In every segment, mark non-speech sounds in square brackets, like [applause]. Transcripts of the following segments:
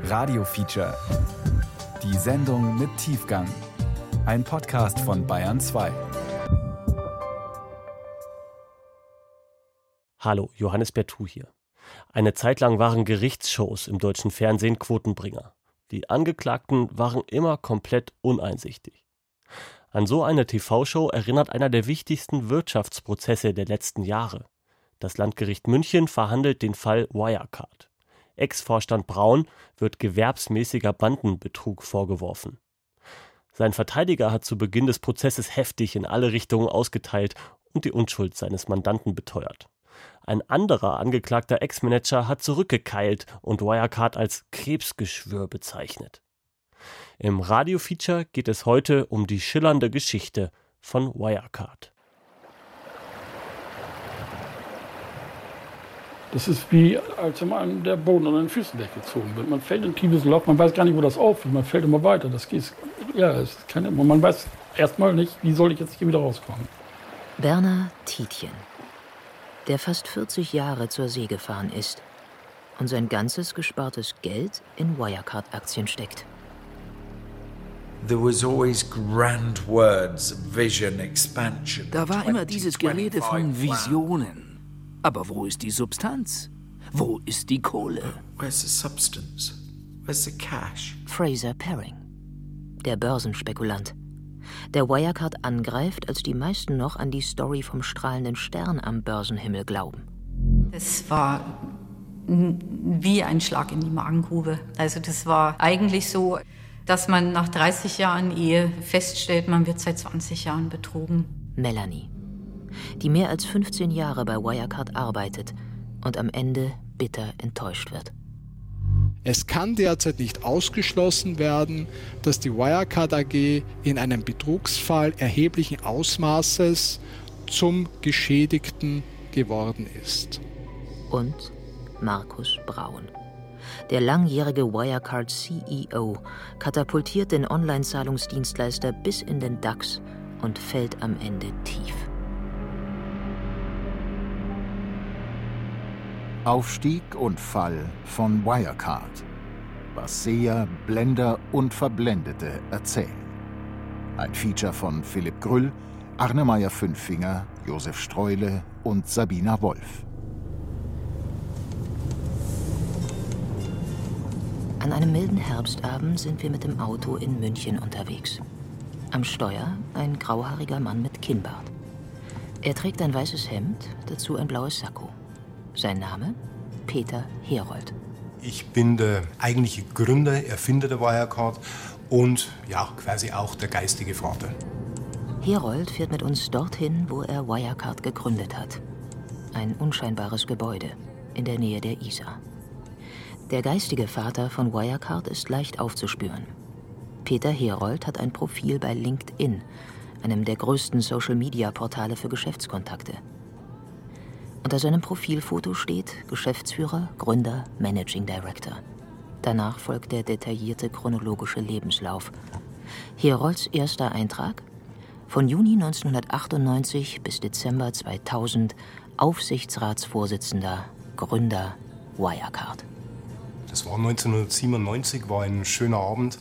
Radio Feature. Die Sendung mit Tiefgang. Ein Podcast von Bayern 2. Hallo, Johannes Bertou hier. Eine Zeit lang waren Gerichtsshows im deutschen Fernsehen Quotenbringer. Die Angeklagten waren immer komplett uneinsichtig. An so eine TV-Show erinnert einer der wichtigsten Wirtschaftsprozesse der letzten Jahre. Das Landgericht München verhandelt den Fall Wirecard. Ex-Vorstand Braun wird gewerbsmäßiger Bandenbetrug vorgeworfen. Sein Verteidiger hat zu Beginn des Prozesses heftig in alle Richtungen ausgeteilt und die Unschuld seines Mandanten beteuert. Ein anderer angeklagter Ex-Manager hat zurückgekeilt und Wirecard als Krebsgeschwür bezeichnet. Im Radiofeature geht es heute um die schillernde Geschichte von Wirecard. Das ist wie, als wenn der Boden unter den Füßen weggezogen wird. Man fällt in ein tiefes Loch, man weiß gar nicht, wo das aufhört. Man fällt immer weiter. Das geht, ja, es ist keine, man weiß erstmal nicht, wie soll ich jetzt hier wieder rauskommen. Werner Tietjen, der fast 40 Jahre zur See gefahren ist und sein ganzes gespartes Geld in Wirecard-Aktien steckt. Da war immer dieses Gerede von Visionen. Aber wo ist die Substanz? Wo ist die Kohle? Where's the substance? Where's the cash? Fraser Paring, der Börsenspekulant, der Wirecard angreift, als die meisten noch an die Story vom strahlenden Stern am Börsenhimmel glauben. Es war wie ein Schlag in die Magengrube. Also das war eigentlich so, dass man nach 30 Jahren Ehe feststellt, man wird seit 20 Jahren betrogen. Melanie, die mehr als 15 Jahre bei Wirecard arbeitet und am Ende bitter enttäuscht wird. Es kann derzeit nicht ausgeschlossen werden, dass die Wirecard AG in einem Betrugsfall erheblichen Ausmaßes zum Geschädigten geworden ist. Und Markus Braun. Der langjährige Wirecard CEO katapultiert den Online-Zahlungsdienstleister bis in den DAX und fällt am Ende tief. Aufstieg und Fall von Wirecard. Was Seher, Blender und Verblendete erzählen. Ein Feature von Philipp Grüll, Arne Meyer-Fünffinger, Josef Streule und Sabina Wolf. An einem milden Herbstabend sind wir mit dem Auto in München unterwegs. Am Steuer ein grauhaariger Mann mit Kinnbart. Er trägt ein weißes Hemd, dazu ein blaues Sakko. Sein Name? Peter Herold. Ich bin der eigentliche Gründer, Erfinder der Wirecard und ja, quasi auch der geistige Vater. Herold fährt mit uns dorthin, wo er Wirecard gegründet hat. Ein unscheinbares Gebäude in der Nähe der Isar. Der geistige Vater von Wirecard ist leicht aufzuspüren. Peter Herold hat ein Profil bei LinkedIn, einem der größten Social-Media-Portale für Geschäftskontakte. Unter seinem Profilfoto steht Geschäftsführer, Gründer, Managing Director. Danach folgt der detaillierte chronologische Lebenslauf. Herolds erster Eintrag? Von Juni 1998 bis Dezember 2000 Aufsichtsratsvorsitzender, Gründer Wirecard. Das war 1997, war ein schöner Abend,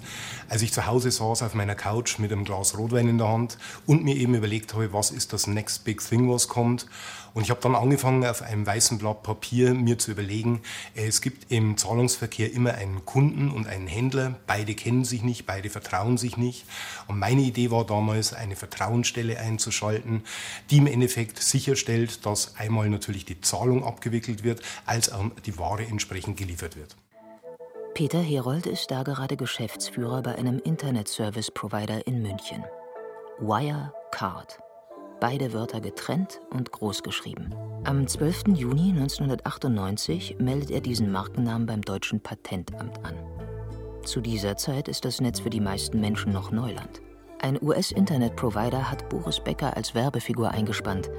als ich zu Hause saß auf meiner Couch mit einem Glas Rotwein in der Hand und mir eben überlegt habe, was ist das next big thing, was kommt. Und ich habe dann angefangen, auf einem weißen Blatt Papier mir zu überlegen, äh, es gibt im Zahlungsverkehr immer einen Kunden und einen Händler. Beide kennen sich nicht, beide vertrauen sich nicht. Und meine Idee war damals, eine Vertrauensstelle einzuschalten, die im Endeffekt sicherstellt, dass einmal natürlich die Zahlung abgewickelt wird, als auch die Ware entsprechend geliefert wird. Peter Herold ist da gerade Geschäftsführer bei einem Internet-Service-Provider in München. Wirecard. Beide Wörter getrennt und großgeschrieben. Am 12. Juni 1998 meldet er diesen Markennamen beim deutschen Patentamt an. Zu dieser Zeit ist das Netz für die meisten Menschen noch Neuland. Ein US-Internet-Provider hat Boris Becker als Werbefigur eingespannt,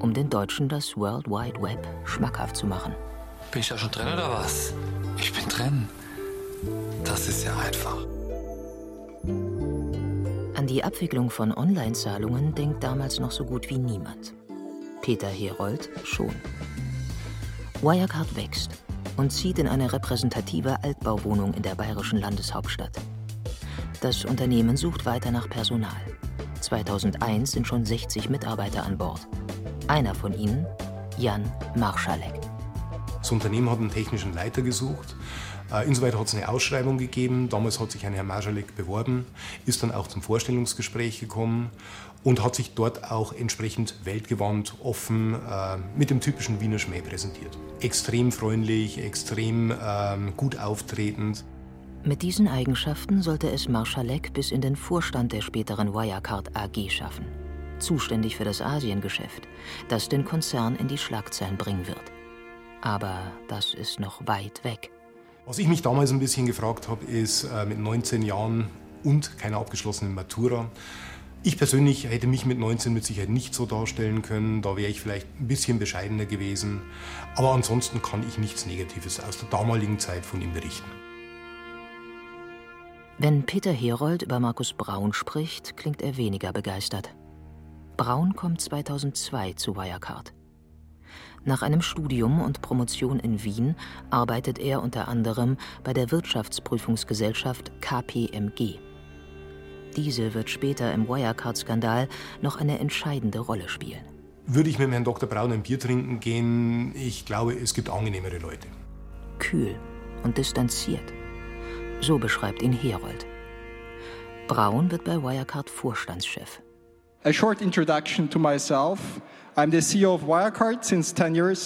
um den Deutschen das World Wide Web schmackhaft zu machen. Bin ich da schon drin oder was? Ich bin drin. Das ist ja einfach. An die Abwicklung von Online-Zahlungen denkt damals noch so gut wie niemand. Peter Herold schon. Wirecard wächst. und zieht in eine repräsentative Altbauwohnung in der bayerischen Landeshauptstadt. Das Unternehmen sucht weiter nach Personal. 2001 sind schon 60 Mitarbeiter an Bord. Einer von ihnen, Jan Marschalek. Das Unternehmen hat einen technischen Leiter gesucht. Äh, insoweit hat es eine Ausschreibung gegeben. Damals hat sich ein Herr Marschalek beworben, ist dann auch zum Vorstellungsgespräch gekommen und hat sich dort auch entsprechend weltgewandt, offen, äh, mit dem typischen Wiener Schmäh präsentiert. Extrem freundlich, extrem äh, gut auftretend. Mit diesen Eigenschaften sollte es Marschalek bis in den Vorstand der späteren Wirecard AG schaffen. Zuständig für das Asiengeschäft, das den Konzern in die Schlagzeilen bringen wird. Aber das ist noch weit weg. Was ich mich damals ein bisschen gefragt habe, ist äh, mit 19 Jahren und keiner abgeschlossenen Matura, ich persönlich hätte mich mit 19 mit Sicherheit nicht so darstellen können. Da wäre ich vielleicht ein bisschen bescheidener gewesen. Aber ansonsten kann ich nichts Negatives aus der damaligen Zeit von ihm berichten. Wenn Peter Herold über Markus Braun spricht, klingt er weniger begeistert. Braun kommt 2002 zu Wirecard. Nach einem Studium und Promotion in Wien arbeitet er unter anderem bei der Wirtschaftsprüfungsgesellschaft KPMG. Diese wird später im Wirecard-Skandal noch eine entscheidende Rolle spielen. Würde ich mit Herrn Dr. Braun ein Bier trinken gehen, ich glaube, es gibt angenehmere Leute. Kühl und distanziert. So beschreibt ihn Herold. Braun wird bei Wirecard Vorstandschef. A short introduction to myself. E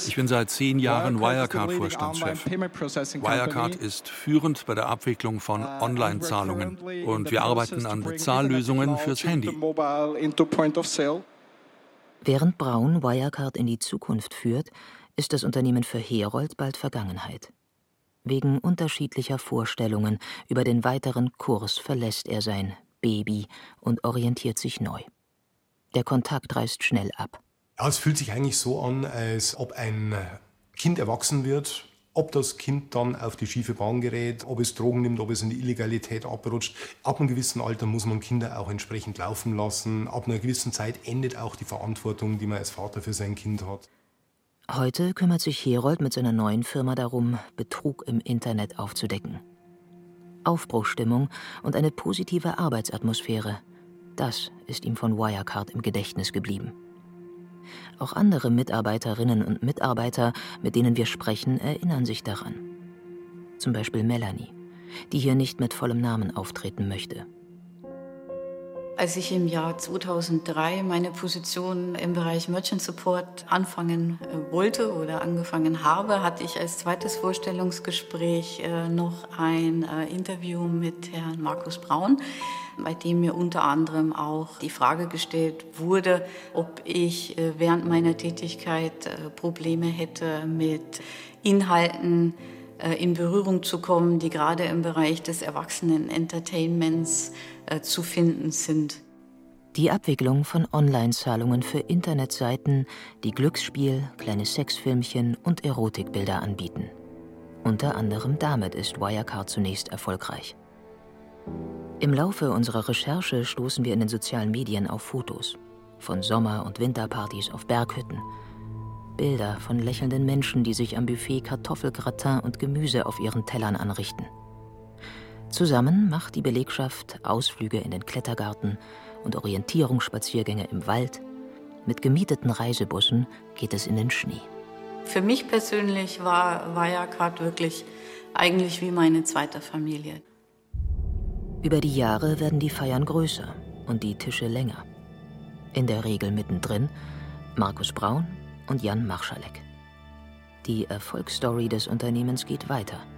ich bin seit zehn Jahren Wirecard-Vorstandschef. Wirecard ist führend bei der Abwicklung von uh, Online-Zahlungen und wir arbeiten an Bezahllösungen fürs Handy. Während Braun Wirecard in die Zukunft führt, ist das Unternehmen für Herold bald Vergangenheit. Wegen unterschiedlicher Vorstellungen über den weiteren Kurs verlässt er sein Baby und orientiert sich neu. Der Kontakt reißt schnell ab. Ja, es fühlt sich eigentlich so an, als ob ein Kind erwachsen wird, ob das Kind dann auf die schiefe Bahn gerät, ob es Drogen nimmt, ob es in die Illegalität abrutscht. Ab einem gewissen Alter muss man Kinder auch entsprechend laufen lassen. Ab einer gewissen Zeit endet auch die Verantwortung, die man als Vater für sein Kind hat. Heute kümmert sich Herold mit seiner neuen Firma darum, Betrug im Internet aufzudecken. Aufbruchstimmung und eine positive Arbeitsatmosphäre. Das ist ihm von Wirecard im Gedächtnis geblieben. Auch andere Mitarbeiterinnen und Mitarbeiter, mit denen wir sprechen, erinnern sich daran. Zum Beispiel Melanie, die hier nicht mit vollem Namen auftreten möchte. Als ich im Jahr 2003 meine Position im Bereich Merchant Support anfangen äh, wollte oder angefangen habe, hatte ich als zweites Vorstellungsgespräch äh, noch ein äh, Interview mit Herrn Markus Braun, bei dem mir unter anderem auch die Frage gestellt wurde, ob ich während meiner Tätigkeit Probleme hätte mit Inhalten, in Berührung zu kommen, die gerade im Bereich des Erwachsenen-Entertainments äh, zu finden sind. Die Abwicklung von Online-Zahlungen für Internetseiten, die Glücksspiel, kleine Sexfilmchen und Erotikbilder anbieten. Unter anderem damit ist Wirecard zunächst erfolgreich. Im Laufe unserer Recherche stoßen wir in den sozialen Medien auf Fotos von Sommer- und Winterpartys auf Berghütten. Bilder von lächelnden Menschen, die sich am Buffet Kartoffelgratin und Gemüse auf ihren Tellern anrichten. Zusammen macht die Belegschaft Ausflüge in den Klettergarten und Orientierungsspaziergänge im Wald. Mit gemieteten Reisebussen geht es in den Schnee. Für mich persönlich war Wirecard wirklich eigentlich wie meine zweite Familie. Über die Jahre werden die Feiern größer und die Tische länger. In der Regel mittendrin Markus Braun und Jan Marschalek. Die Erfolgsstory des Unternehmens geht weiter –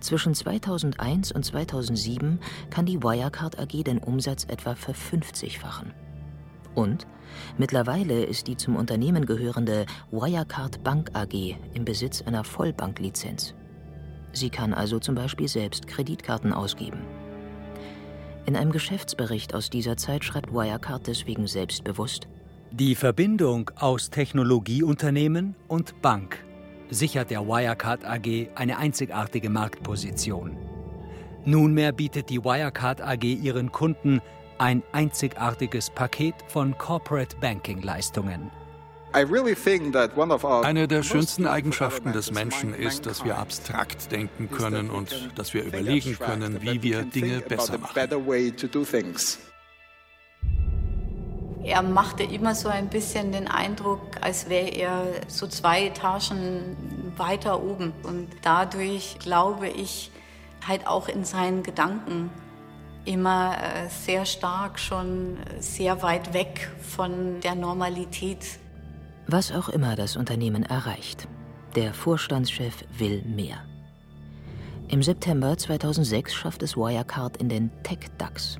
zwischen 2001 und 2007 kann die Wirecard AG den Umsatz etwa verfünfzigfachen. Und mittlerweile ist die zum Unternehmen gehörende Wirecard Bank AG im Besitz einer Vollbanklizenz. Sie kann also zum Beispiel selbst Kreditkarten ausgeben. In einem Geschäftsbericht aus dieser Zeit schreibt Wirecard deswegen selbstbewusst: Die Verbindung aus Technologieunternehmen und Bank sichert der Wirecard AG eine einzigartige Marktposition. Nunmehr bietet die Wirecard AG ihren Kunden ein einzigartiges Paket von Corporate Banking Leistungen. Eine der schönsten Eigenschaften des Menschen ist, dass wir abstrakt denken können und dass wir überlegen können, wie wir Dinge besser machen. Er machte immer so ein bisschen den Eindruck, als wäre er so zwei Etagen weiter oben. Und dadurch glaube ich halt auch in seinen Gedanken immer äh, sehr stark schon sehr weit weg von der Normalität. Was auch immer das Unternehmen erreicht, der Vorstandschef will mehr. Im September 2006 schafft es Wirecard in den Tech-DAX,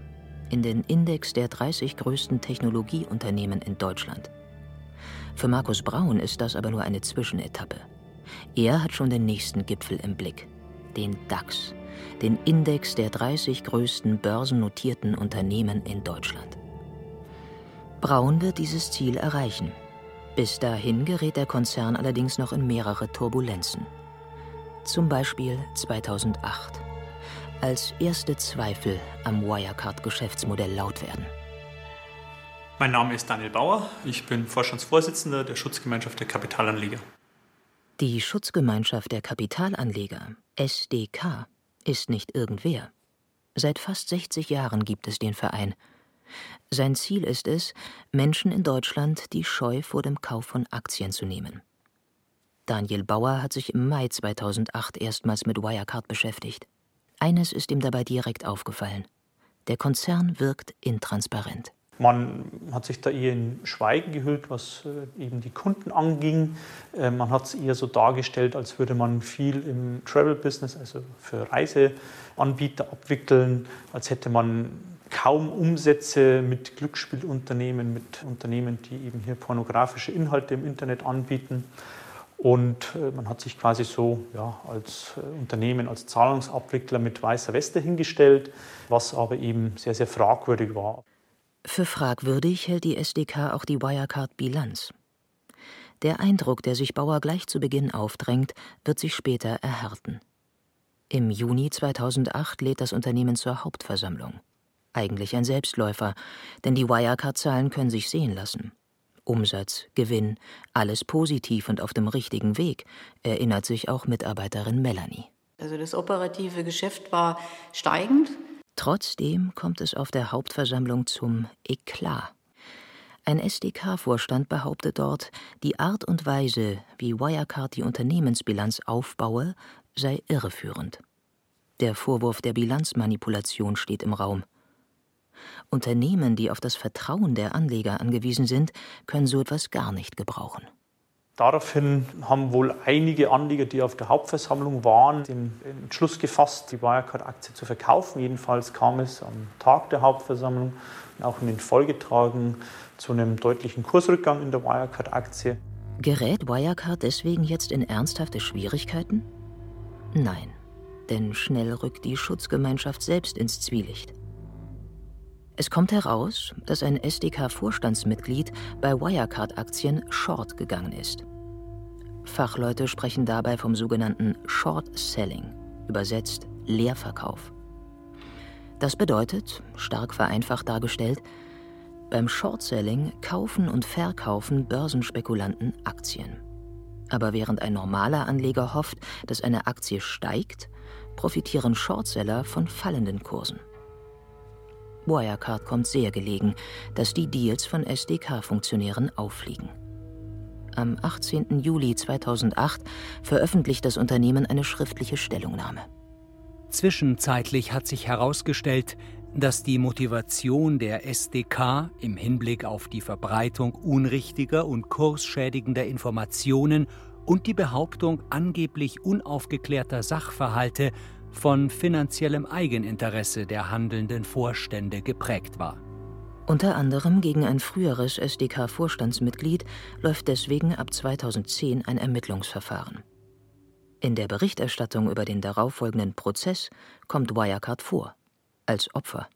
in den Index der 30 größten Technologieunternehmen in Deutschland. Für Markus Braun ist das aber nur eine Zwischenetappe. Er hat schon den nächsten Gipfel im Blick, den DAX, den Index der 30 größten börsennotierten Unternehmen in Deutschland. Braun wird dieses Ziel erreichen. Bis dahin gerät der Konzern allerdings noch in mehrere Turbulenzen. Zum Beispiel 2008, als erste Zweifel am Wirecard-Geschäftsmodell laut werden. Mein Name ist Daniel Bauer, ich bin Vorstandsvorsitzender der Schutzgemeinschaft der Kapitalanleger. Die Schutzgemeinschaft der Kapitalanleger, SDK, ist nicht irgendwer. Seit fast 60 Jahren gibt es den Verein. Sein Ziel ist es, Menschen in Deutschland die Scheu vor dem Kauf von Aktien zu nehmen. Daniel Bauer hat sich im Mai 2008 erstmals mit Wirecard beschäftigt. Eines ist ihm dabei direkt aufgefallen. Der Konzern wirkt intransparent. Man hat sich da eher in Schweigen gehüllt, was äh, eben die Kunden anging. Äh, man hat es eher so dargestellt, als würde man viel im Travel-Business, also für Reiseanbieter abwickeln, als hätte man kaum Umsätze mit Glücksspielunternehmen, mit Unternehmen, die eben hier pornografische Inhalte im Internet anbieten. Und äh, man hat sich quasi so ja, als Unternehmen, als Zahlungsabwickler mit weißer Weste hingestellt, was aber eben sehr, sehr fragwürdig war. Für fragwürdig hält die SDK auch die Wirecard-Bilanz. Der Eindruck, der sich Bauer gleich zu Beginn aufdrängt, wird sich später erhärten. Im Juni 2008 lädt das Unternehmen zur Hauptversammlung. Eigentlich ein Selbstläufer, denn die Wirecard-Zahlen können sich sehen lassen. Umsatz, Gewinn, alles positiv und auf dem richtigen Weg, erinnert sich auch Mitarbeiterin Melanie. Also das operative Geschäft war steigend, Trotzdem kommt es auf der Hauptversammlung zum Eklat. Ein SDK-Vorstand behauptet dort, die Art und Weise, wie Wirecard die Unternehmensbilanz aufbaue, sei irreführend. Der Vorwurf der Bilanzmanipulation steht im Raum. Unternehmen, die auf das Vertrauen der Anleger angewiesen sind, können so etwas gar nicht gebrauchen. Daraufhin haben wohl einige Anleger, die auf der Hauptversammlung waren, den Entschluss gefasst, die Wirecard-Aktie zu verkaufen. Jedenfalls kam es am Tag der Hauptversammlung und auch in den Folgetagen zu einem deutlichen Kursrückgang in der Wirecard-Aktie. Gerät Wirecard deswegen jetzt in ernsthafte Schwierigkeiten? Nein, denn schnell rückt die Schutzgemeinschaft selbst ins Zwielicht. Es kommt heraus, dass ein SDK-Vorstandsmitglied bei Wirecard-Aktien short gegangen ist. Fachleute sprechen dabei vom sogenannten Short Selling, übersetzt Leerverkauf. Das bedeutet, stark vereinfacht dargestellt, beim Short Selling kaufen und verkaufen Börsenspekulanten Aktien. Aber während ein normaler Anleger hofft, dass eine Aktie steigt, profitieren Shortseller von fallenden Kursen. Wirecard kommt sehr gelegen, dass die Deals von SDK-Funktionären auffliegen. Am 18. Juli 2008 veröffentlicht das Unternehmen eine schriftliche Stellungnahme. Zwischenzeitlich hat sich herausgestellt, dass die Motivation der SDK im Hinblick auf die Verbreitung unrichtiger und kursschädigender Informationen und die Behauptung angeblich unaufgeklärter Sachverhalte von finanziellem Eigeninteresse der handelnden Vorstände geprägt war. Unter anderem gegen ein früheres SDK-Vorstandsmitglied läuft deswegen ab 2010 ein Ermittlungsverfahren. In der Berichterstattung über den darauffolgenden Prozess kommt Wirecard vor, als Opfer.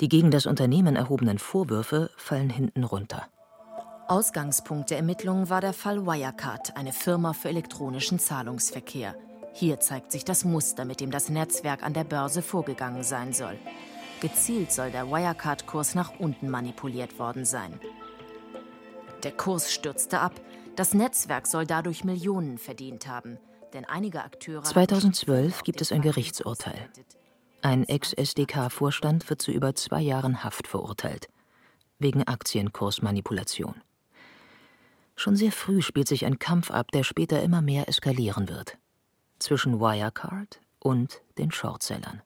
Die gegen das Unternehmen erhobenen Vorwürfe fallen hinten runter. Ausgangspunkt der Ermittlungen war der Fall Wirecard, eine Firma für elektronischen Zahlungsverkehr. Hier zeigt sich das Muster, mit dem das Netzwerk an der Börse vorgegangen sein soll. Gezielt soll der Wirecard-Kurs nach unten manipuliert worden sein. Der Kurs stürzte ab. Das Netzwerk soll dadurch Millionen verdient haben. Denn einige Akteure. 2012 gibt es ein Gerichtsurteil. Ein Ex-SDK-Vorstand wird zu über zwei Jahren Haft verurteilt. Wegen Aktienkursmanipulation. Schon sehr früh spielt sich ein Kampf ab, der später immer mehr eskalieren wird. Zwischen Wirecard und den Shortsellern.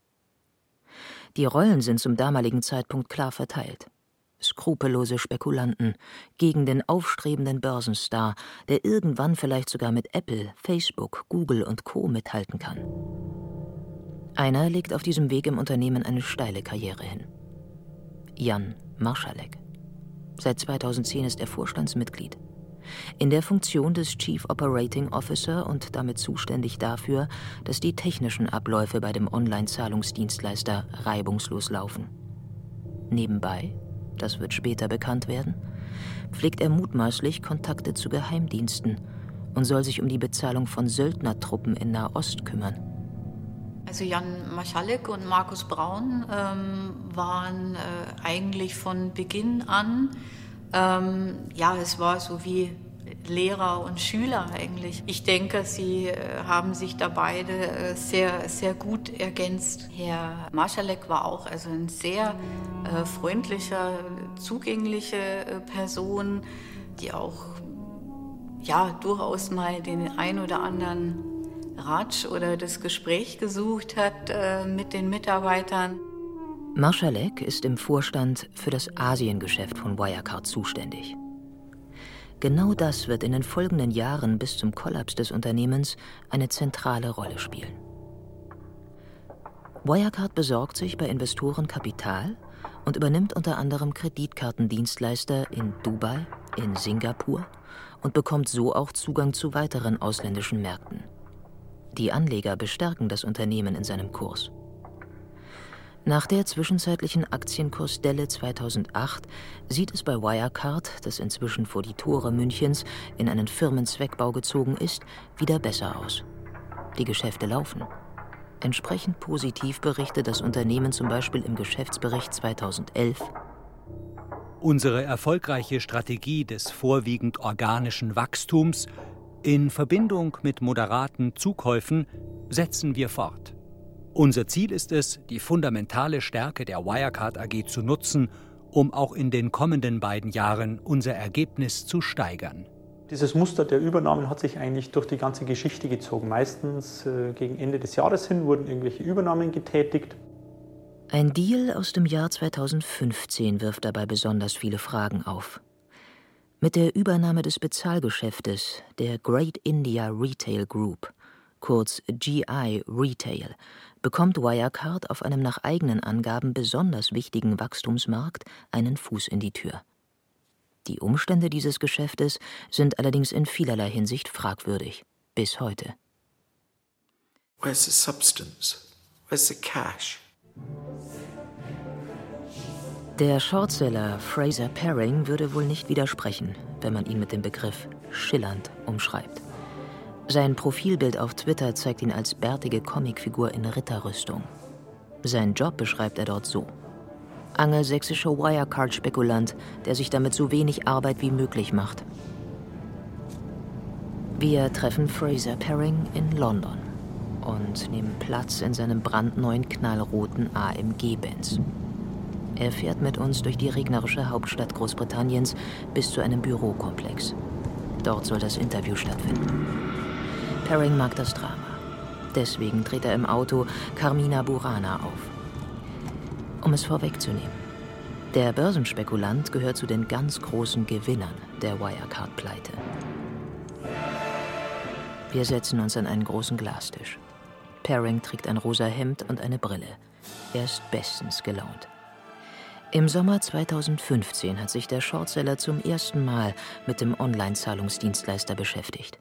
Die Rollen sind zum damaligen Zeitpunkt klar verteilt. Skrupellose Spekulanten gegen den aufstrebenden Börsenstar, der irgendwann vielleicht sogar mit Apple, Facebook, Google und Co. mithalten kann. Einer legt auf diesem Weg im Unternehmen eine steile Karriere hin. Jan Marschalek. Seit 2010 ist er Vorstandsmitglied in der Funktion des Chief Operating Officer und damit zuständig dafür, dass die technischen Abläufe bei dem Online-Zahlungsdienstleister reibungslos laufen. Nebenbei, das wird später bekannt werden, pflegt er mutmaßlich Kontakte zu Geheimdiensten und soll sich um die Bezahlung von Söldnertruppen in Nahost kümmern. Also Jan Maschalek und Markus Braun ähm, waren äh, eigentlich von Beginn an ähm, ja, es war so wie Lehrer und Schüler eigentlich. Ich denke, sie äh, haben sich da beide äh, sehr, sehr gut ergänzt. Herr Marschalek war auch also ein sehr äh, freundlicher, zugänglicher äh, Person, die auch ja, durchaus mal den ein oder anderen Ratsch oder das Gespräch gesucht hat äh, mit den Mitarbeitern. Marschalek ist im Vorstand für das Asiengeschäft von Wirecard zuständig. Genau das wird in den folgenden Jahren bis zum Kollaps des Unternehmens eine zentrale Rolle spielen. Wirecard besorgt sich bei Investoren Kapital und übernimmt unter anderem Kreditkartendienstleister in Dubai, in Singapur und bekommt so auch Zugang zu weiteren ausländischen Märkten. Die Anleger bestärken das Unternehmen in seinem Kurs. Nach der zwischenzeitlichen Aktienkursdelle 2008 sieht es bei Wirecard, das inzwischen vor die Tore Münchens in einen Firmenzweckbau gezogen ist, wieder besser aus. Die Geschäfte laufen. Entsprechend positiv berichtet das Unternehmen zum Beispiel im Geschäftsbericht 2011. Unsere erfolgreiche Strategie des vorwiegend organischen Wachstums in Verbindung mit moderaten Zukäufen setzen wir fort. Unser Ziel ist es, die fundamentale Stärke der Wirecard AG zu nutzen, um auch in den kommenden beiden Jahren unser Ergebnis zu steigern. Dieses Muster der Übernahmen hat sich eigentlich durch die ganze Geschichte gezogen. Meistens äh, gegen Ende des Jahres hin wurden irgendwelche Übernahmen getätigt. Ein Deal aus dem Jahr 2015 wirft dabei besonders viele Fragen auf. Mit der Übernahme des Bezahlgeschäftes der Great India Retail Group, kurz GI Retail, bekommt Wirecard auf einem nach eigenen Angaben besonders wichtigen Wachstumsmarkt einen Fuß in die Tür. Die Umstände dieses Geschäftes sind allerdings in vielerlei Hinsicht fragwürdig, bis heute. Where's the substance? Where's the cash? Der Shortseller Fraser Paring würde wohl nicht widersprechen, wenn man ihn mit dem Begriff schillernd umschreibt. Sein Profilbild auf Twitter zeigt ihn als bärtige Comicfigur in Ritterrüstung. Seinen Job beschreibt er dort so. Angelsächsischer Wirecard-Spekulant, der sich damit so wenig Arbeit wie möglich macht. Wir treffen Fraser Paring in London und nehmen Platz in seinem brandneuen knallroten AMG-Benz. Er fährt mit uns durch die regnerische Hauptstadt Großbritanniens bis zu einem Bürokomplex. Dort soll das Interview stattfinden. Herring mag das Drama. Deswegen dreht er im Auto Carmina Burana auf. Um es vorwegzunehmen. Der Börsenspekulant gehört zu den ganz großen Gewinnern der Wirecard-Pleite. Wir setzen uns an einen großen Glastisch. Paring trägt ein rosa Hemd und eine Brille. Er ist bestens gelaunt. Im Sommer 2015 hat sich der Shortseller zum ersten Mal mit dem Online-Zahlungsdienstleister beschäftigt.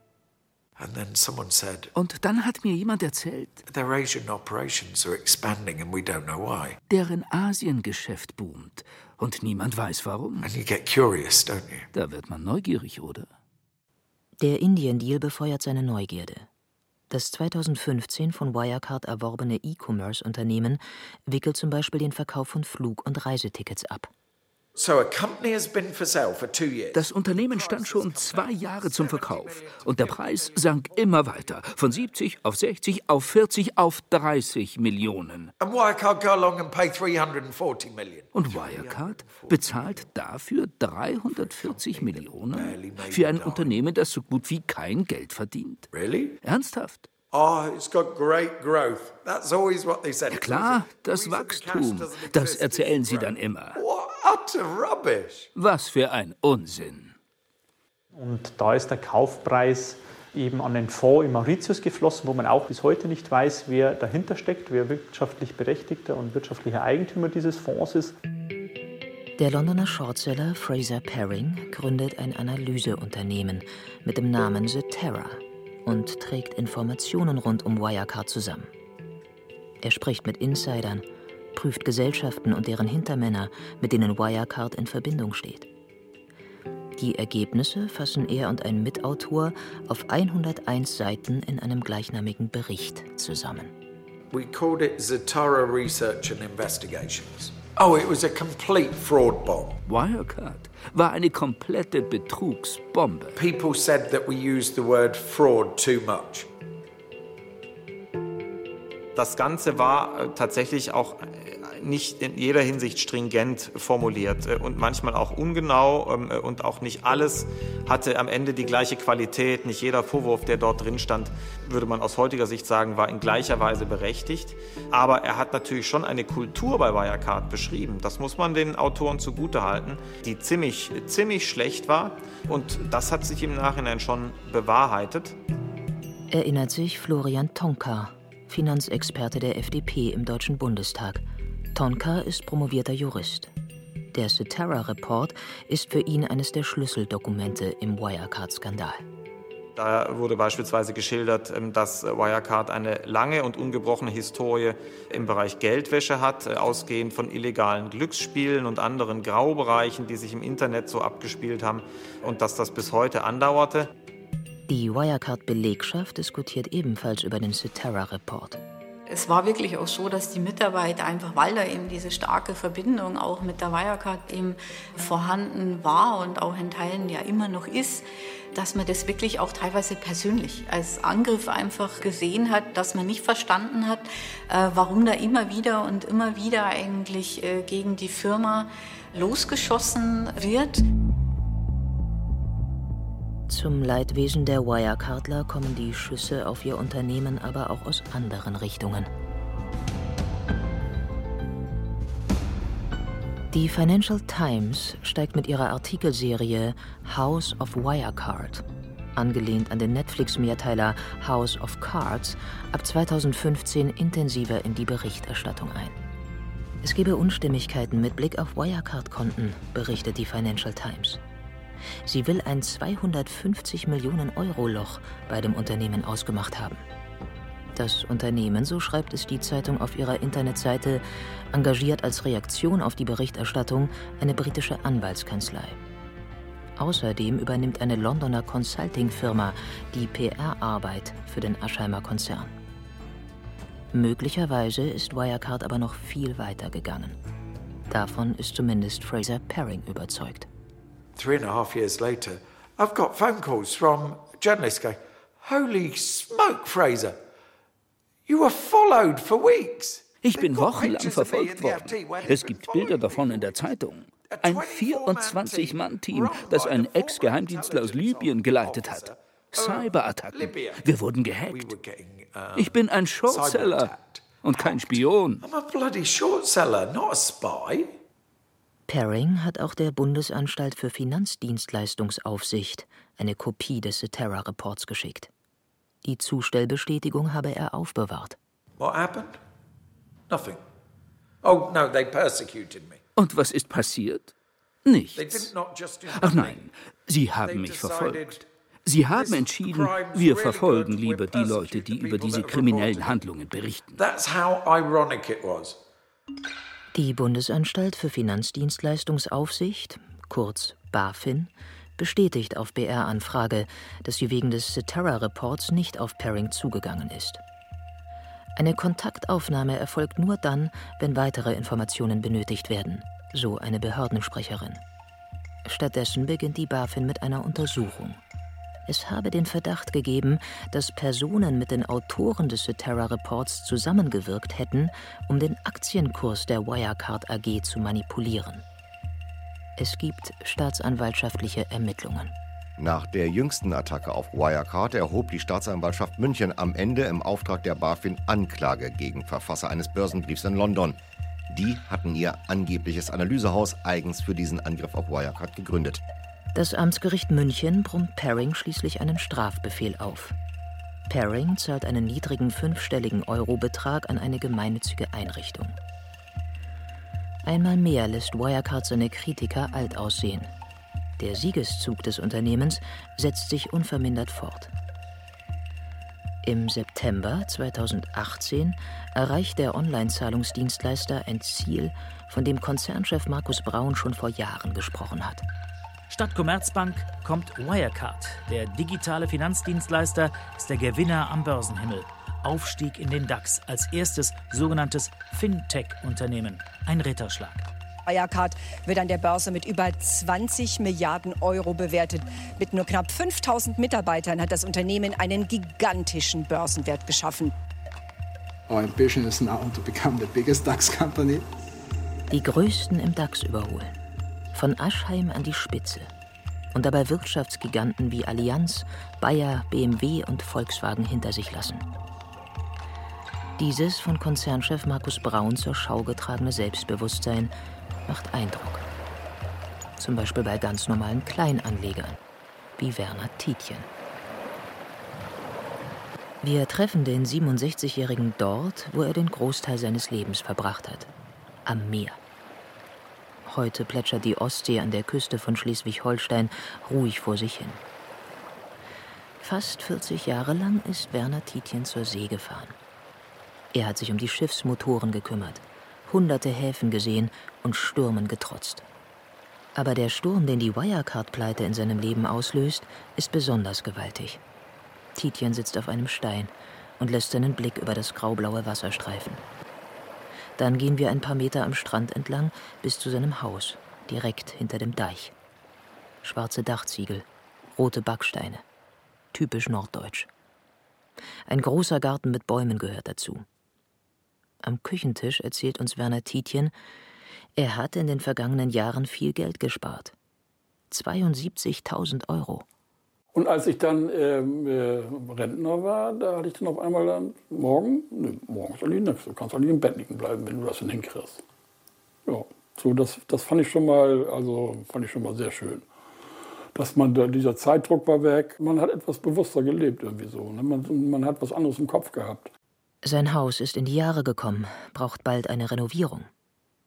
Und dann hat mir jemand erzählt, deren Asiengeschäft boomt und niemand weiß warum. Da wird man neugierig, oder? Der Indien-Deal befeuert seine Neugierde. Das 2015 von Wirecard erworbene E-Commerce-Unternehmen wickelt zum Beispiel den Verkauf von Flug- und Reisetickets ab. Das Unternehmen stand schon zwei Jahre zum Verkauf und der Preis sank immer weiter. Von 70 auf 60 auf 40 auf 30 Millionen. Und Wirecard bezahlt dafür 340 Millionen für ein Unternehmen, das so gut wie kein Geld verdient. Ernsthaft? Oh, it's got great growth. That's always what they said. Ja klar, das Wachstum, das erzählen sie dann immer. Utter rubbish. Was für ein Unsinn. Und da ist der Kaufpreis eben an den Fonds in Mauritius geflossen, wo man auch bis heute nicht weiß, wer dahinter steckt, wer wirtschaftlich Berechtigter und wirtschaftlicher Eigentümer dieses Fonds ist. Der Londoner Shortseller Fraser Paring gründet ein Analyseunternehmen mit dem Namen The Terror und trägt Informationen rund um Wirecard zusammen. Er spricht mit Insidern, prüft Gesellschaften und deren Hintermänner, mit denen Wirecard in Verbindung steht. Die Ergebnisse fassen er und ein Mitautor auf 101 Seiten in einem gleichnamigen Bericht zusammen. We called it Zatara Research and Investigations. Oh, it was a complete fraud bomb. Wirecard war eine komplette Betrugsbombe. People said that we used the word fraud too much. Das Ganze war äh, tatsächlich auch nicht in jeder Hinsicht stringent formuliert äh, und manchmal auch ungenau ähm, äh, und auch nicht alles hatte am Ende die gleiche Qualität. Nicht jeder Vorwurf, der dort drin stand, würde man aus heutiger Sicht sagen, war in gleicher Weise berechtigt. Aber er hat natürlich schon eine Kultur bei Wirecard beschrieben. Das muss man den Autoren zugutehalten, die ziemlich, ziemlich schlecht war. Und das hat sich im Nachhinein schon bewahrheitet. Erinnert sich Florian Tonka, Finanzexperte der FDP im Deutschen Bundestag. Tonka ist promovierter Jurist. Der Cetera Report ist für ihn eines der Schlüsseldokumente im Wirecard-Skandal. Da wurde beispielsweise geschildert, ähm, dass Wirecard eine lange und ungebrochene Historie im Bereich Geldwäsche hat, äh, ausgehend von illegalen Glücksspielen und anderen Graubereichen, die sich im Internet so abgespielt haben und dass das bis heute andauerte. Die Wirecard-Belegschaft diskutiert ebenfalls über den Cetera-Report es war wirklich auch so, dass die Mitarbeiter einfach, weil da eben diese starke Verbindung auch mit der Wirecard eben vorhanden war und auch in Teilen ja immer noch ist, dass man das wirklich auch teilweise persönlich als Angriff einfach gesehen hat, dass man nicht verstanden hat, äh, warum da immer wieder und immer wieder eigentlich äh, gegen die Firma losgeschossen wird. Zum Leidwesen der Wirecardler kommen die Schüsse auf ihr Unternehmen aber auch aus anderen Richtungen. Die Financial Times steigt mit ihrer Artikelserie House of Wirecard, angelehnt an den Netflix-Mehrteiler House of Cards, ab 2015 intensiver in die Berichterstattung ein. Es gebe Unstimmigkeiten mit Blick auf Wirecard-Konten, berichtet die Financial Times. Sie will ein 250 Millionen Euro Loch bei dem Unternehmen ausgemacht haben. Das Unternehmen, so schreibt es die Zeitung auf ihrer Internetseite, engagiert als Reaktion auf die Berichterstattung eine britische Anwaltskanzlei. Außerdem übernimmt eine Londoner Consulting-Firma die PR-Arbeit für den Aschheimer Konzern. Möglicherweise ist Wirecard aber noch viel weiter gegangen. Davon ist zumindest Fraser Paring überzeugt three and a half years later, I've got phone calls from journalists going, Holy smoke, Fraser, you were followed for weeks. Ich bin wochenlang verfolgt worden. Es gibt Bilder davon in der Zeitung. Ein 24-Mann-Team, das ein Ex-Geheimdienstler aus Libyen geleitet hat. Cyberattacken. Wir wurden gehackt. Ich bin ein Shortseller und kein Spion. I'm a bloody shortseller, not a spy. Paring hat auch der Bundesanstalt für Finanzdienstleistungsaufsicht eine Kopie des Cetera Reports geschickt. Die Zustellbestätigung habe er aufbewahrt. What happened? Nothing. Oh no, they persecuted me. Und was ist passiert? Nichts. Ach nein, sie haben mich verfolgt. Sie haben entschieden, wir verfolgen lieber die Leute, die über diese kriminellen Handlungen berichten. That's how ironic it was. Die Bundesanstalt für Finanzdienstleistungsaufsicht, kurz BaFin, bestätigt auf BR-Anfrage, dass sie wegen des Cetera-Reports nicht auf Paring zugegangen ist. Eine Kontaktaufnahme erfolgt nur dann, wenn weitere Informationen benötigt werden. So eine Behördensprecherin. Stattdessen beginnt die BaFin mit einer Untersuchung. Es habe den Verdacht gegeben, dass Personen mit den Autoren des Cetera Reports zusammengewirkt hätten, um den Aktienkurs der Wirecard AG zu manipulieren. Es gibt staatsanwaltschaftliche Ermittlungen. Nach der jüngsten Attacke auf Wirecard erhob die Staatsanwaltschaft München am Ende im Auftrag der BaFin Anklage gegen Verfasser eines Börsenbriefs in London. Die hatten ihr angebliches Analysehaus eigens für diesen Angriff auf Wirecard gegründet. Das Amtsgericht München brummt Paring schließlich einen Strafbefehl auf. Paring zahlt einen niedrigen fünfstelligen Eurobetrag an eine gemeinnützige Einrichtung. Einmal mehr lässt Wirecard seine Kritiker alt aussehen. Der Siegeszug des Unternehmens setzt sich unvermindert fort. Im September 2018 erreicht der Online-Zahlungsdienstleister ein Ziel, von dem Konzernchef Markus Braun schon vor Jahren gesprochen hat. Statt Commerzbank kommt Wirecard. Der digitale Finanzdienstleister ist der Gewinner am Börsenhimmel. Aufstieg in den DAX als erstes sogenanntes Fintech-Unternehmen. Ein Ritterschlag. Wirecard wird an der Börse mit über 20 Milliarden Euro bewertet. Mit nur knapp 5000 Mitarbeitern hat das Unternehmen einen gigantischen Börsenwert geschaffen. Our ambition is now to become the biggest DAX company. Die größten im DAX überholen. Von Aschheim an die Spitze. Und dabei Wirtschaftsgiganten wie Allianz, Bayer, BMW und Volkswagen hinter sich lassen. Dieses von Konzernchef Markus Braun zur Schau getragene Selbstbewusstsein macht Eindruck. Zum Beispiel bei ganz normalen Kleinanlegern, wie Werner Tietjen. Wir treffen den 67-Jährigen dort, wo er den Großteil seines Lebens verbracht hat. Am Meer. Heute plätschert die Ostsee an der Küste von Schleswig-Holstein ruhig vor sich hin. Fast 40 Jahre lang ist Werner Tietjen zur See gefahren. Er hat sich um die Schiffsmotoren gekümmert, hunderte Häfen gesehen und Stürmen getrotzt. Aber der Sturm, den die Wirecard-Pleite in seinem Leben auslöst, ist besonders gewaltig. Tietjen sitzt auf einem Stein und lässt seinen Blick über das graublaue Wasser streifen. Dann gehen wir ein paar Meter am Strand entlang bis zu seinem Haus, direkt hinter dem Deich. Schwarze Dachziegel, rote Backsteine. Typisch norddeutsch. Ein großer Garten mit Bäumen gehört dazu. Am Küchentisch erzählt uns Werner Tietjen, er hat in den vergangenen Jahren viel Geld gespart. 72.000 Euro. Und als ich dann ähm, äh, Rentner war, da hatte ich dann auf einmal dann, morgen, ne, morgens soll ich nichts, du kannst nicht im Bett liegen bleiben, wenn du das dann hinkriegst. Ja, so das, das fand ich schon mal, also fand ich schon mal sehr schön. Dass man da, dieser Zeitdruck war weg, man hat etwas bewusster gelebt irgendwie so. Ne? Man, man hat was anderes im Kopf gehabt. Sein Haus ist in die Jahre gekommen, braucht bald eine Renovierung.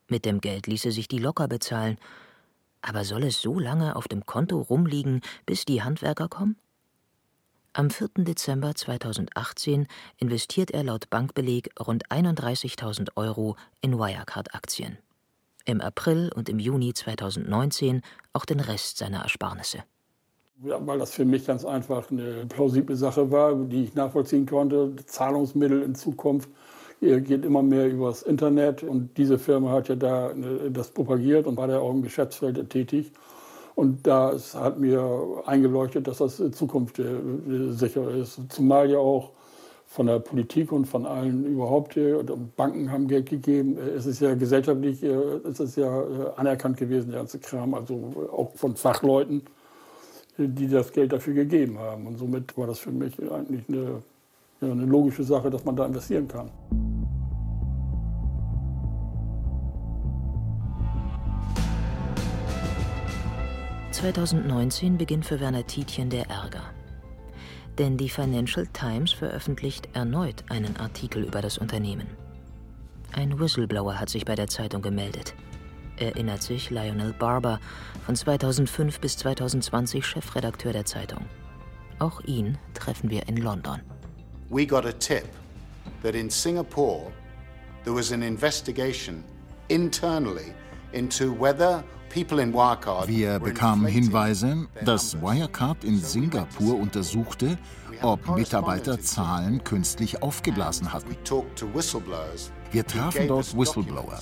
Mit dem Geld ließe sich die locker bezahlen aber soll es so lange auf dem Konto rumliegen, bis die Handwerker kommen? Am 4. Dezember 2018 investiert er laut Bankbeleg rund 31.000 Euro in Wirecard-Aktien. Im April und im Juni 2019 auch den Rest seiner Ersparnisse. Ja, weil das für mich ganz einfach eine plausible Sache war, die ich nachvollziehen konnte. Zahlungsmittel in Zukunft geht immer mehr übers Internet und diese Firma hat ja da äh, das propagiert und war da auch im Geschäftsfeld tätig. Und da hat mir eingeleuchtet, dass das Zukunft äh, sicher ist. Zumal ja auch von der Politik und von allen überhaupt, äh, Banken haben Geld gegeben. Es ist ja gesellschaftlich, es ist ja anerkannt gewesen, der ganze Kram, also auch von Fachleuten, die das Geld dafür gegeben haben. Und somit war das für mich eigentlich eine, ja, eine logische Sache, dass man da investieren kann. 2019 beginnt für Werner Tietjen der Ärger. Denn die Financial Times veröffentlicht erneut einen Artikel über das Unternehmen. Ein Whistleblower hat sich bei der Zeitung gemeldet. Erinnert sich Lionel Barber, von 2005 bis 2020 Chefredakteur der Zeitung. Auch ihn treffen wir in London. We got a tip that in Singapore there was an investigation internally into whether wir bekamen Hinweise, dass Wirecard in Singapur untersuchte, ob Mitarbeiter Zahlen künstlich aufgeblasen hatten. Wir trafen dort Whistleblower.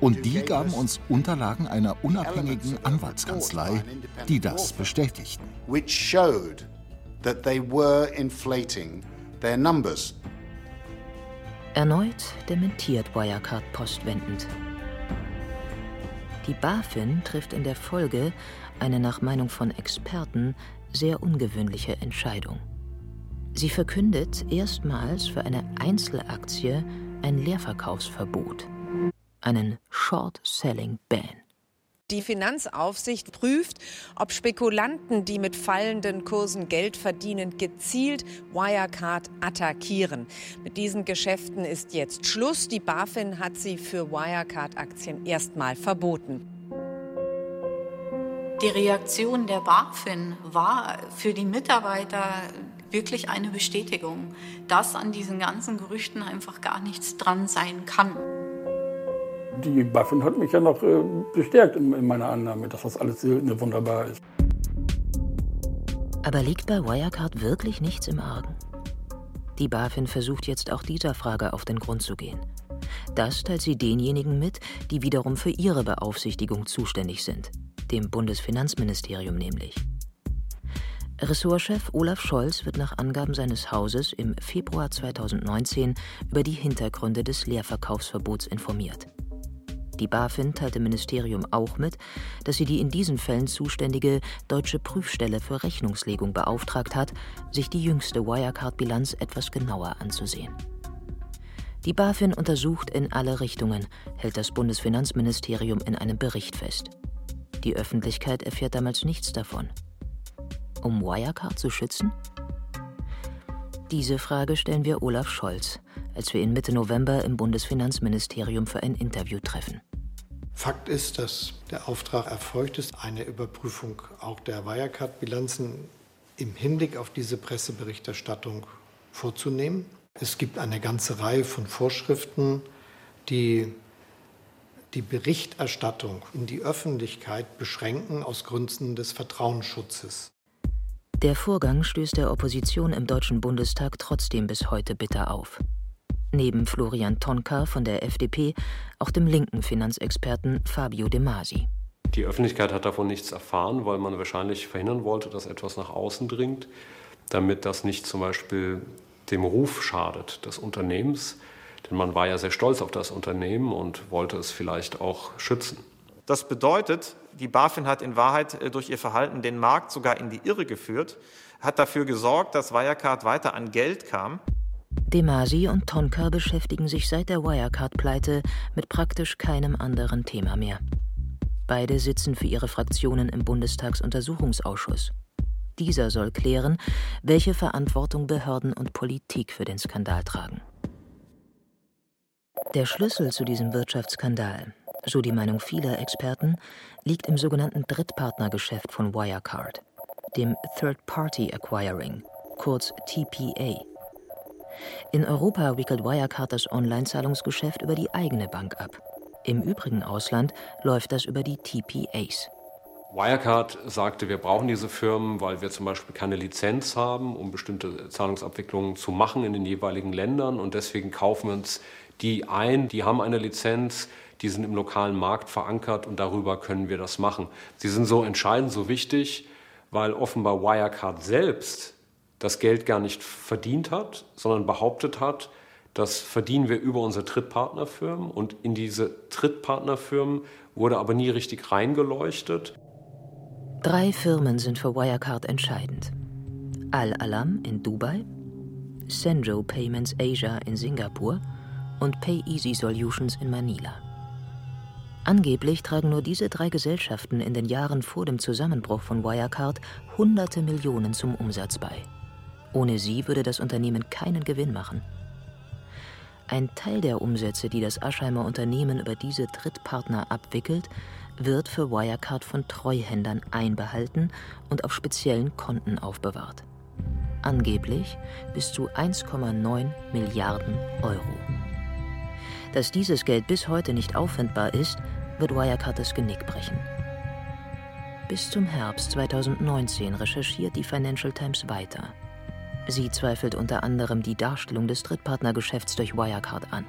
Und die gaben uns Unterlagen einer unabhängigen Anwaltskanzlei, die das bestätigten. Which showed that they were inflating their numbers. Erneut dementiert Wirecard postwendend. Die BaFin trifft in der Folge eine nach Meinung von Experten sehr ungewöhnliche Entscheidung. Sie verkündet erstmals für eine Einzelaktie ein Leerverkaufsverbot, einen Short-Selling-Ban. Die Finanzaufsicht prüft, ob Spekulanten, die mit fallenden Kursen Geld verdienen, gezielt Wirecard attackieren. Mit diesen Geschäften ist jetzt Schluss. Die BaFin hat sie für Wirecard-Aktien erstmal verboten. Die Reaktion der BaFin war für die Mitarbeiter wirklich eine Bestätigung, dass an diesen ganzen Gerüchten einfach gar nichts dran sein kann die BaFin hat mich ja noch äh, bestärkt in, in meiner Annahme, dass das alles wunderbar ist. Aber liegt bei Wirecard wirklich nichts im Argen? Die BaFin versucht jetzt auch dieser Frage auf den Grund zu gehen. Das teilt sie denjenigen mit, die wiederum für ihre Beaufsichtigung zuständig sind, dem Bundesfinanzministerium nämlich. Ressortchef Olaf Scholz wird nach Angaben seines Hauses im Februar 2019 über die Hintergründe des Leerverkaufsverbots informiert. Die BaFin teilt dem Ministerium auch mit, dass sie die in diesen Fällen zuständige Deutsche Prüfstelle für Rechnungslegung beauftragt hat, sich die jüngste Wirecard-Bilanz etwas genauer anzusehen. Die BaFin untersucht in alle Richtungen, hält das Bundesfinanzministerium in einem Bericht fest. Die Öffentlichkeit erfährt damals nichts davon. Um Wirecard zu schützen? Diese Frage stellen wir Olaf Scholz, als wir ihn Mitte November im Bundesfinanzministerium für ein Interview treffen. Fakt ist, dass der Auftrag erfolgt ist, eine Überprüfung auch der Wirecard-Bilanzen im Hinblick auf diese Presseberichterstattung vorzunehmen. Es gibt eine ganze Reihe von Vorschriften, die die Berichterstattung in die Öffentlichkeit beschränken aus Gründen des Vertrauensschutzes. Der Vorgang stößt der Opposition im Deutschen Bundestag trotzdem bis heute bitter auf. Neben Florian Tonka von der FDP auch dem linken Finanzexperten Fabio De Masi. Die Öffentlichkeit hat davon nichts erfahren, weil man wahrscheinlich verhindern wollte, dass etwas nach außen dringt, damit das nicht zum Beispiel dem Ruf schadet des Unternehmens. Denn man war ja sehr stolz auf das Unternehmen und wollte es vielleicht auch schützen. Das bedeutet, die BaFin hat in Wahrheit äh, durch ihr Verhalten den Markt sogar in die Irre geführt, hat dafür gesorgt, dass Wirecard weiter an Geld kam. Demasi und Tonka beschäftigen sich seit der Wirecard-Pleite mit praktisch keinem anderen Thema mehr. Beide sitzen für ihre Fraktionen im Bundestagsuntersuchungsausschuss. Dieser soll klären, welche Verantwortung Behörden und Politik für den Skandal tragen. Der Schlüssel zu diesem Wirtschaftsskandal, so die Meinung vieler Experten, liegt im sogenannten Drittpartnergeschäft von Wirecard, dem Third-Party Acquiring, kurz TPA. In Europa wickelt Wirecard das Online-Zahlungsgeschäft über die eigene Bank ab. Im übrigen Ausland läuft das über die TPAs. Wirecard sagte, wir brauchen diese Firmen, weil wir zum Beispiel keine Lizenz haben, um bestimmte Zahlungsabwicklungen zu machen in den jeweiligen Ländern. Und deswegen kaufen wir uns die ein, die haben eine Lizenz, die sind im lokalen Markt verankert und darüber können wir das machen. Sie sind so entscheidend, so wichtig, weil offenbar Wirecard selbst das Geld gar nicht verdient hat, sondern behauptet hat, das verdienen wir über unsere Trittpartnerfirmen und in diese Trittpartnerfirmen wurde aber nie richtig reingeleuchtet. Drei Firmen sind für Wirecard entscheidend. Al-Alam in Dubai, Senjo Payments Asia in Singapur und PayEasy Solutions in Manila. Angeblich tragen nur diese drei Gesellschaften in den Jahren vor dem Zusammenbruch von Wirecard hunderte Millionen zum Umsatz bei. Ohne sie würde das Unternehmen keinen Gewinn machen. Ein Teil der Umsätze, die das Aschheimer Unternehmen über diese Drittpartner abwickelt, wird für Wirecard von Treuhändern einbehalten und auf speziellen Konten aufbewahrt. Angeblich bis zu 1,9 Milliarden Euro. Dass dieses Geld bis heute nicht auffindbar ist, wird Wirecard das Genick brechen. Bis zum Herbst 2019 recherchiert die Financial Times weiter. Sie zweifelt unter anderem die Darstellung des Drittpartnergeschäfts durch Wirecard an.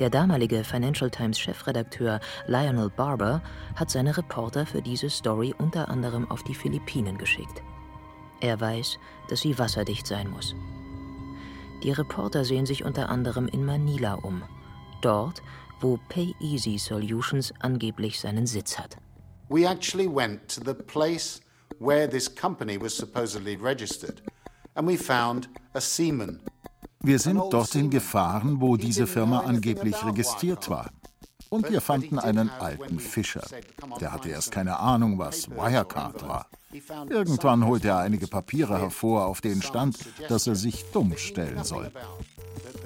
Der damalige Financial Times Chefredakteur Lionel Barber hat seine Reporter für diese Story unter anderem auf die Philippinen geschickt. Er weiß, dass sie wasserdicht sein muss. Die Reporter sehen sich unter anderem in Manila um, dort, wo PayEasy Solutions angeblich seinen Sitz hat. We actually went to the place where this company was supposedly registered and we found a seaman wir sind dorthin gefahren, wo diese Firma angeblich registriert war. Und wir fanden einen alten Fischer. Der hatte erst keine Ahnung, was Wirecard war. Irgendwann holte er einige Papiere hervor, auf denen stand, dass er sich dumm stellen soll.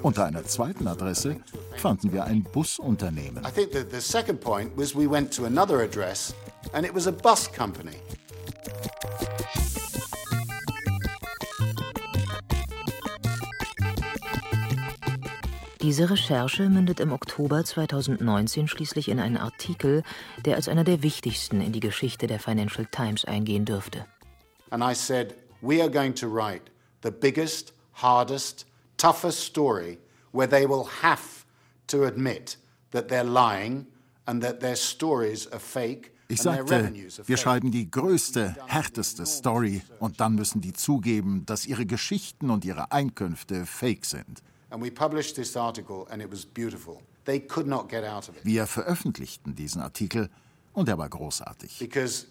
Unter einer zweiten Adresse fanden wir ein Busunternehmen. I think that the second point was we went to another address and it was a bus company. Diese Recherche mündet im Oktober 2019 schließlich in einen Artikel, der als einer der wichtigsten in die Geschichte der Financial Times eingehen dürfte. And I said, we are going to write the biggest, hardest, toughest story where they will have to admit that they're lying and that their stories are fake ich sagte, wir schreiben die größte, härteste Story und dann müssen die zugeben, dass ihre Geschichten und ihre Einkünfte fake sind. Wir veröffentlichten diesen Artikel und er war großartig. Because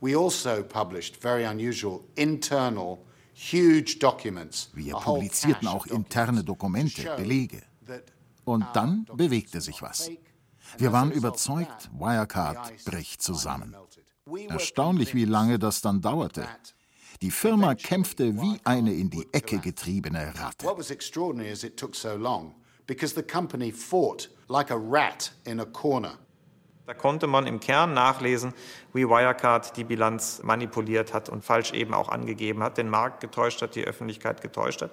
we also published very unusual internal huge documents. Wir publizierten auch interne Dokumente, Belege. Und dann bewegte sich was. Wir waren überzeugt, Wirecard bricht zusammen. Erstaunlich, wie lange das dann dauerte. Die Firma kämpfte wie eine in die Ecke getriebene Ratte. What was extraordinary is it took so long because the company fought like a rat in a corner. Da konnte man im Kern nachlesen, wie Wirecard die Bilanz manipuliert hat und falsch eben auch angegeben hat, den Markt getäuscht hat, die Öffentlichkeit getäuscht hat.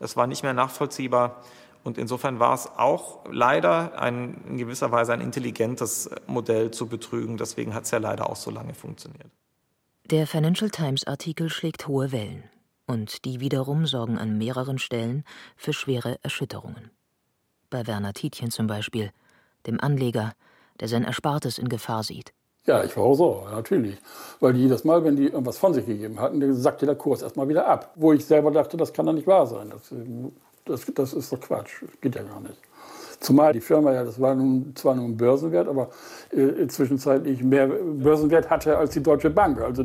Das war nicht mehr nachvollziehbar. Und insofern war es auch leider ein, in gewisser Weise ein intelligentes Modell zu betrügen. Deswegen hat es ja leider auch so lange funktioniert. Der Financial Times-Artikel schlägt hohe Wellen und die wiederum sorgen an mehreren Stellen für schwere Erschütterungen. Bei Werner Tietjen zum Beispiel, dem Anleger, der sein Erspartes in Gefahr sieht. Ja, ich war auch so, natürlich. Weil jedes Mal, wenn die irgendwas von sich gegeben hatten, sackte der Kurs erstmal wieder ab. Wo ich selber dachte, das kann doch nicht wahr sein. Das, das, das ist doch Quatsch. Geht ja gar nicht. Zumal die Firma ja, das war nun zwar nur ein Börsenwert, aber äh, zwischenzeitlich mehr Börsenwert hatte als die Deutsche Bank. Also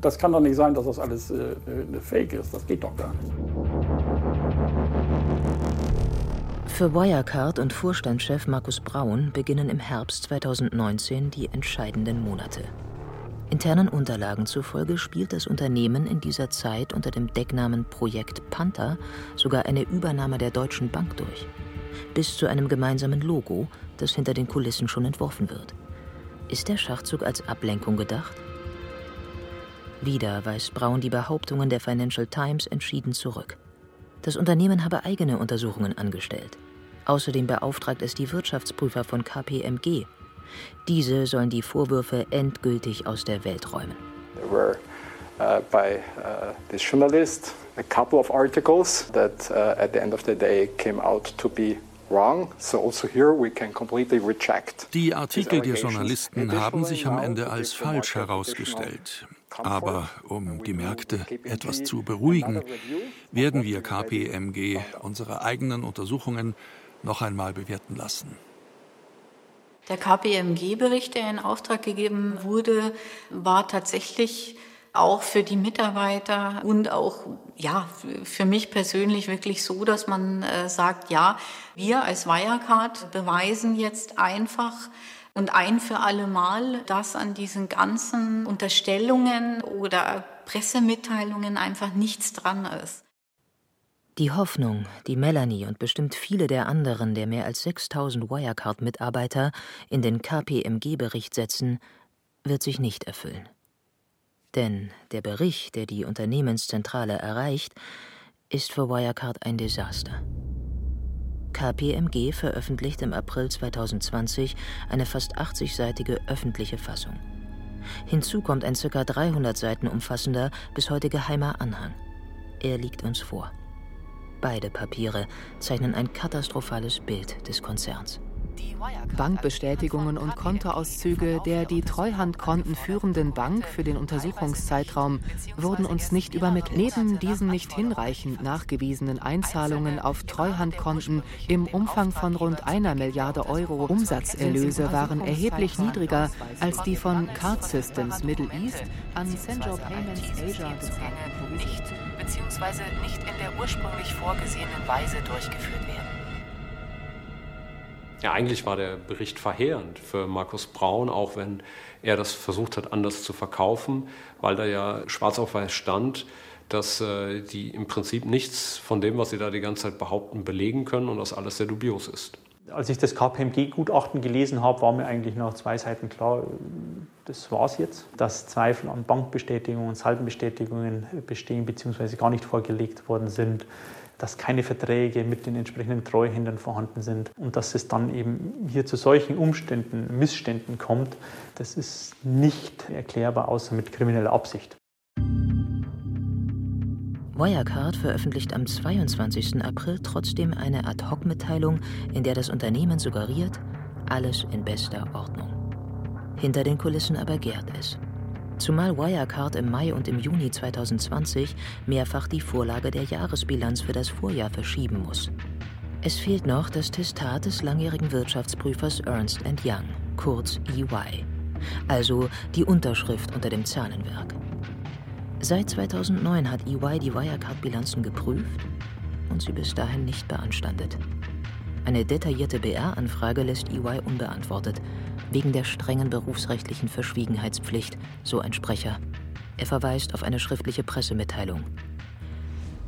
das kann doch nicht sein, dass das alles äh, Fake ist. Das geht doch gar nicht. Für Wirecard und Vorstandschef Markus Braun beginnen im Herbst 2019 die entscheidenden Monate. Internen Unterlagen zufolge spielt das Unternehmen in dieser Zeit unter dem Decknamen Projekt Panther sogar eine Übernahme der Deutschen Bank durch bis zu einem gemeinsamen Logo, das hinter den Kulissen schon entworfen wird. Ist der Schachzug als Ablenkung gedacht? Wieder weist Braun die Behauptungen der Financial Times entschieden zurück. Das Unternehmen habe eigene Untersuchungen angestellt. Außerdem beauftragt es die Wirtschaftsprüfer von KPMG. Diese sollen die Vorwürfe endgültig aus der Welt räumen. There were uh, by uh, this journalist a couple of articles that uh, at the end of the day came out to be die Artikel der Journalisten haben sich am Ende als falsch herausgestellt. Aber um die Märkte etwas zu beruhigen, werden wir KPMG unsere eigenen Untersuchungen noch einmal bewerten lassen. Der KPMG-Bericht, der in Auftrag gegeben wurde, war tatsächlich auch für die Mitarbeiter und auch ja für mich persönlich wirklich so, dass man äh, sagt, ja, wir als Wirecard beweisen jetzt einfach und ein für alle Mal, dass an diesen ganzen Unterstellungen oder Pressemitteilungen einfach nichts dran ist. Die Hoffnung, die Melanie und bestimmt viele der anderen der mehr als 6000 Wirecard-Mitarbeiter in den KPMG-Bericht setzen, wird sich nicht erfüllen. Denn der Bericht, der die Unternehmenszentrale erreicht, ist für Wirecard ein Desaster. KPMG veröffentlicht im April 2020 eine fast 80-seitige öffentliche Fassung. Hinzu kommt ein ca. 300 Seiten umfassender, bis heute geheimer Anhang. Er liegt uns vor. Beide Papiere zeichnen ein katastrophales Bild des Konzerns. Bankbestätigungen und Kontoauszüge der die Treuhandkonten führenden Bank für den Untersuchungszeitraum wurden uns nicht übermittelt. Neben diesen nicht hinreichend nachgewiesenen Einzahlungen auf Treuhandkonten im Umfang von rund einer Milliarde Euro Umsatzerlöse waren erheblich niedriger als die von Card Systems Middle East an Senjo Payments Asia nicht bzw. nicht in der ursprünglich vorgesehenen Weise durchgeführt werden. Ja, eigentlich war der Bericht verheerend für Markus Braun, auch wenn er das versucht hat, anders zu verkaufen, weil da ja schwarz auf weiß stand, dass äh, die im Prinzip nichts von dem, was sie da die ganze Zeit behaupten, belegen können und das alles sehr dubios ist. Als ich das KPMG-Gutachten gelesen habe, war mir eigentlich nach zwei Seiten klar, das war es jetzt. Dass Zweifel an Bankbestätigungen und Saldenbestätigungen bestehen bzw. gar nicht vorgelegt worden sind, dass keine Verträge mit den entsprechenden Treuhändern vorhanden sind und dass es dann eben hier zu solchen Umständen, Missständen kommt, das ist nicht erklärbar außer mit krimineller Absicht. Wirecard veröffentlicht am 22. April trotzdem eine Ad-Hoc-Mitteilung, in der das Unternehmen suggeriert, alles in bester Ordnung. Hinter den Kulissen aber gärt es. Zumal Wirecard im Mai und im Juni 2020 mehrfach die Vorlage der Jahresbilanz für das Vorjahr verschieben muss. Es fehlt noch das Testat des langjährigen Wirtschaftsprüfers Ernst Young, kurz EY, also die Unterschrift unter dem Zahlenwerk. Seit 2009 hat EY die Wirecard-Bilanzen geprüft und sie bis dahin nicht beanstandet. Eine detaillierte BR-Anfrage lässt EY unbeantwortet, wegen der strengen berufsrechtlichen Verschwiegenheitspflicht, so ein Sprecher. Er verweist auf eine schriftliche Pressemitteilung.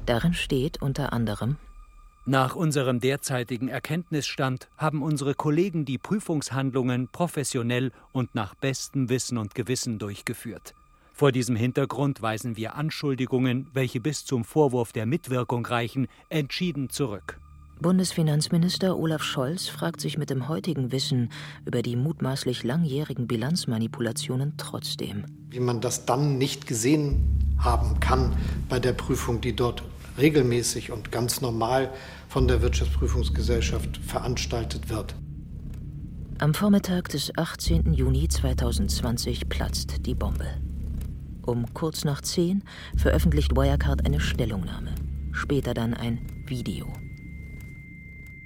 Darin steht unter anderem Nach unserem derzeitigen Erkenntnisstand haben unsere Kollegen die Prüfungshandlungen professionell und nach bestem Wissen und Gewissen durchgeführt. Vor diesem Hintergrund weisen wir Anschuldigungen, welche bis zum Vorwurf der Mitwirkung reichen, entschieden zurück. Bundesfinanzminister Olaf Scholz fragt sich mit dem heutigen Wissen über die mutmaßlich langjährigen Bilanzmanipulationen trotzdem. Wie man das dann nicht gesehen haben kann bei der Prüfung, die dort regelmäßig und ganz normal von der Wirtschaftsprüfungsgesellschaft veranstaltet wird. Am Vormittag des 18. Juni 2020 platzt die Bombe. Um kurz nach zehn veröffentlicht Wirecard eine Stellungnahme, später dann ein Video.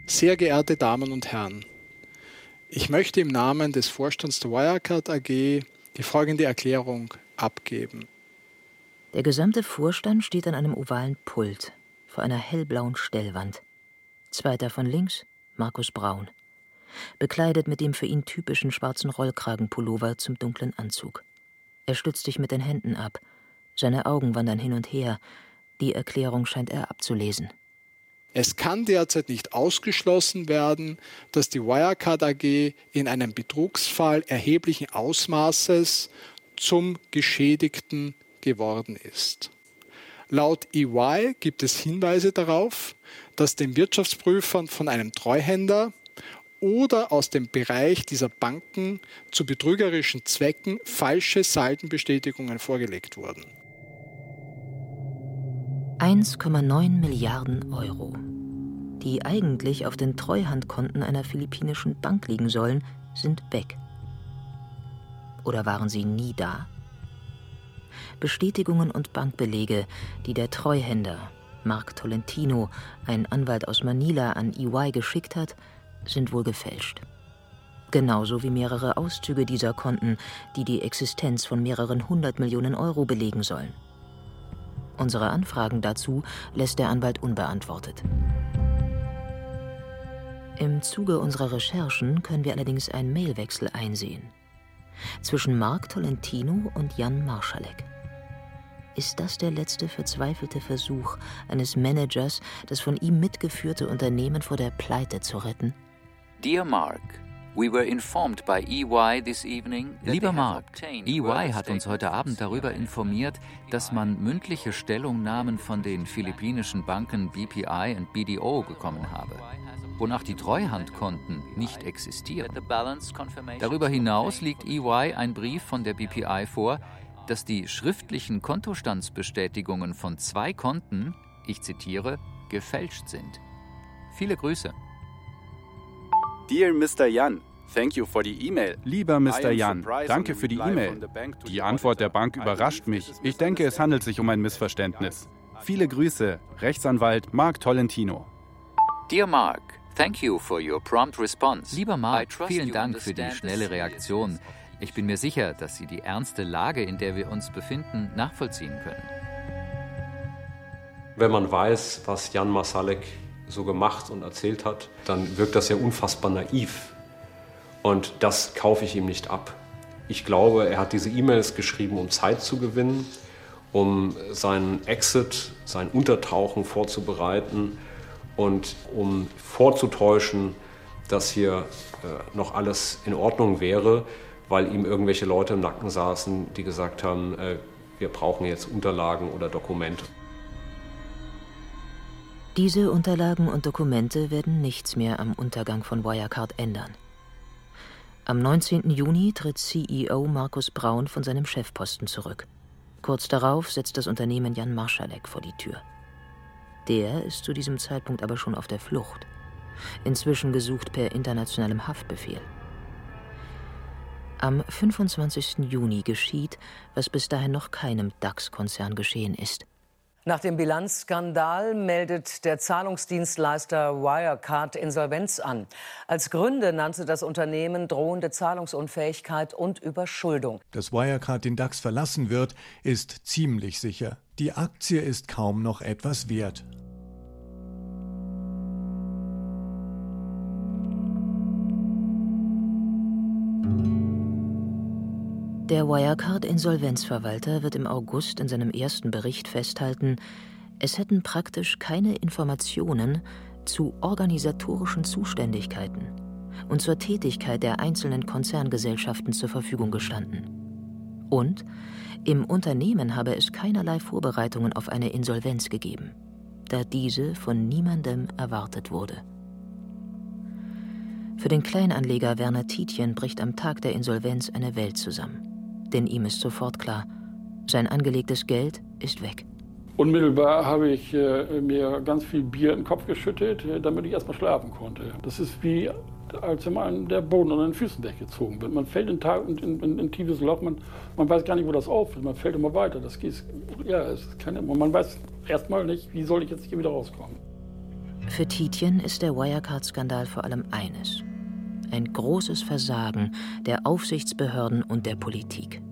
Sehr geehrte Damen und Herren, ich möchte im Namen des Vorstands der Wirecard AG die folgende Erklärung abgeben. Der gesamte Vorstand steht an einem ovalen Pult vor einer hellblauen Stellwand. Zweiter von links, Markus Braun. Bekleidet mit dem für ihn typischen schwarzen Rollkragenpullover zum dunklen Anzug. Er stützt sich mit den Händen ab. Seine Augen wandern hin und her. Die Erklärung scheint er abzulesen. Es kann derzeit nicht ausgeschlossen werden, dass die Wirecard AG in einem Betrugsfall erheblichen Ausmaßes zum Geschädigten geworden ist. Laut EY gibt es Hinweise darauf, dass den Wirtschaftsprüfern von einem Treuhänder oder aus dem Bereich dieser Banken zu betrügerischen Zwecken falsche Saldenbestätigungen vorgelegt wurden. 1,9 Milliarden Euro, die eigentlich auf den Treuhandkonten einer philippinischen Bank liegen sollen, sind weg. Oder waren sie nie da? Bestätigungen und Bankbelege, die der Treuhänder, Mark Tolentino, ein Anwalt aus Manila, an EY geschickt hat, sind wohl gefälscht. Genauso wie mehrere Auszüge dieser Konten, die die Existenz von mehreren hundert Millionen Euro belegen sollen. Unsere Anfragen dazu lässt der Anwalt unbeantwortet. Im Zuge unserer Recherchen können wir allerdings einen Mailwechsel einsehen. Zwischen Mark Tolentino und Jan Marschalek. Ist das der letzte verzweifelte Versuch eines Managers, das von ihm mitgeführte Unternehmen vor der Pleite zu retten? Dear Mark, we were informed by EY this evening Lieber Mark, EY hat uns heute Abend darüber informiert, dass man mündliche Stellungnahmen von den philippinischen Banken BPI und BDO bekommen habe, wonach die Treuhandkonten nicht existieren. Darüber hinaus liegt EY ein Brief von der BPI vor, dass die schriftlichen Kontostandsbestätigungen von zwei Konten, ich zitiere, gefälscht sind. Viele Grüße. Dear Mr. Jan, Thank you for the email. Lieber Mr. Jan, danke für die E-Mail. Die Antwort der Bank überrascht mich. Ich denke, es handelt sich um ein Missverständnis. Viele Grüße, Rechtsanwalt Mark Tolentino. Dear Mark, thank you for your prompt response. Lieber Mark, vielen Dank für die schnelle Reaktion. Ich bin mir sicher, dass Sie die ernste Lage, in der wir uns befinden, nachvollziehen können. Wenn man weiß, was Jan Masalek so gemacht und erzählt hat, dann wirkt das ja unfassbar naiv. Und das kaufe ich ihm nicht ab. Ich glaube, er hat diese E-Mails geschrieben, um Zeit zu gewinnen, um seinen Exit, sein Untertauchen vorzubereiten und um vorzutäuschen, dass hier äh, noch alles in Ordnung wäre, weil ihm irgendwelche Leute im Nacken saßen, die gesagt haben, äh, wir brauchen jetzt Unterlagen oder Dokumente. Diese Unterlagen und Dokumente werden nichts mehr am Untergang von Wirecard ändern. Am 19. Juni tritt CEO Markus Braun von seinem Chefposten zurück. Kurz darauf setzt das Unternehmen Jan Marschalek vor die Tür. Der ist zu diesem Zeitpunkt aber schon auf der Flucht. Inzwischen gesucht per internationalem Haftbefehl. Am 25. Juni geschieht, was bis dahin noch keinem DAX-Konzern geschehen ist. Nach dem Bilanzskandal meldet der Zahlungsdienstleister Wirecard Insolvenz an. Als Gründe nannte das Unternehmen drohende Zahlungsunfähigkeit und Überschuldung. Dass Wirecard den DAX verlassen wird, ist ziemlich sicher. Die Aktie ist kaum noch etwas wert. Der Wirecard-Insolvenzverwalter wird im August in seinem ersten Bericht festhalten, es hätten praktisch keine Informationen zu organisatorischen Zuständigkeiten und zur Tätigkeit der einzelnen Konzerngesellschaften zur Verfügung gestanden. Und im Unternehmen habe es keinerlei Vorbereitungen auf eine Insolvenz gegeben, da diese von niemandem erwartet wurde. Für den Kleinanleger Werner Tietjen bricht am Tag der Insolvenz eine Welt zusammen denn ihm ist sofort klar, sein angelegtes Geld ist weg. Unmittelbar habe ich äh, mir ganz viel Bier in den Kopf geschüttet, äh, damit ich erstmal schlafen konnte. Das ist wie, als wenn man der Boden unter den Füßen weggezogen wird. Man fällt in, in, in, in ein tiefes Loch, man, man weiß gar nicht, wo das aufhört. Man fällt immer weiter. Das geht, ja, es kann, man weiß erstmal nicht, wie soll ich jetzt hier wieder rauskommen. Für Tietjen ist der Wirecard-Skandal vor allem eines: ein großes Versagen der Aufsichtsbehörden und der Politik.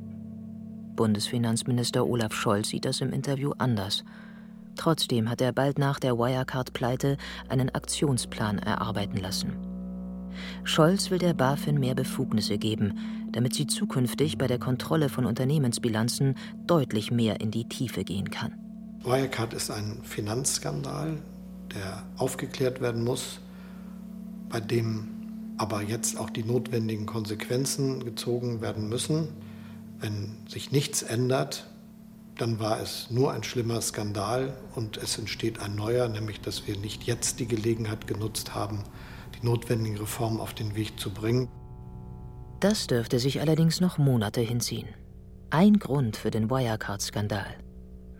Bundesfinanzminister Olaf Scholz sieht das im Interview anders. Trotzdem hat er bald nach der Wirecard-Pleite einen Aktionsplan erarbeiten lassen. Scholz will der BaFin mehr Befugnisse geben, damit sie zukünftig bei der Kontrolle von Unternehmensbilanzen deutlich mehr in die Tiefe gehen kann. Wirecard ist ein Finanzskandal, der aufgeklärt werden muss, bei dem aber jetzt auch die notwendigen Konsequenzen gezogen werden müssen. Wenn sich nichts ändert, dann war es nur ein schlimmer Skandal und es entsteht ein neuer, nämlich dass wir nicht jetzt die Gelegenheit genutzt haben, die notwendigen Reformen auf den Weg zu bringen. Das dürfte sich allerdings noch Monate hinziehen. Ein Grund für den Wirecard-Skandal.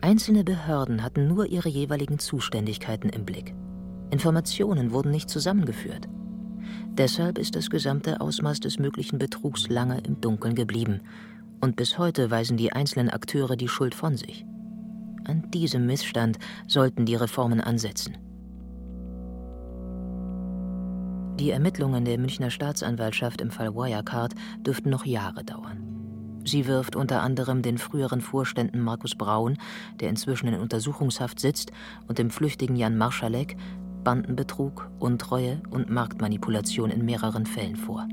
Einzelne Behörden hatten nur ihre jeweiligen Zuständigkeiten im Blick. Informationen wurden nicht zusammengeführt. Deshalb ist das gesamte Ausmaß des möglichen Betrugs lange im Dunkeln geblieben und bis heute weisen die einzelnen Akteure die Schuld von sich. An diesem Missstand sollten die Reformen ansetzen. Die Ermittlungen der Münchner Staatsanwaltschaft im Fall Wirecard dürften noch Jahre dauern. Sie wirft unter anderem den früheren Vorständen Markus Braun, der inzwischen in Untersuchungshaft sitzt, und dem flüchtigen Jan Marschalek Bandenbetrug, Untreue und Marktmanipulation in mehreren Fällen vor.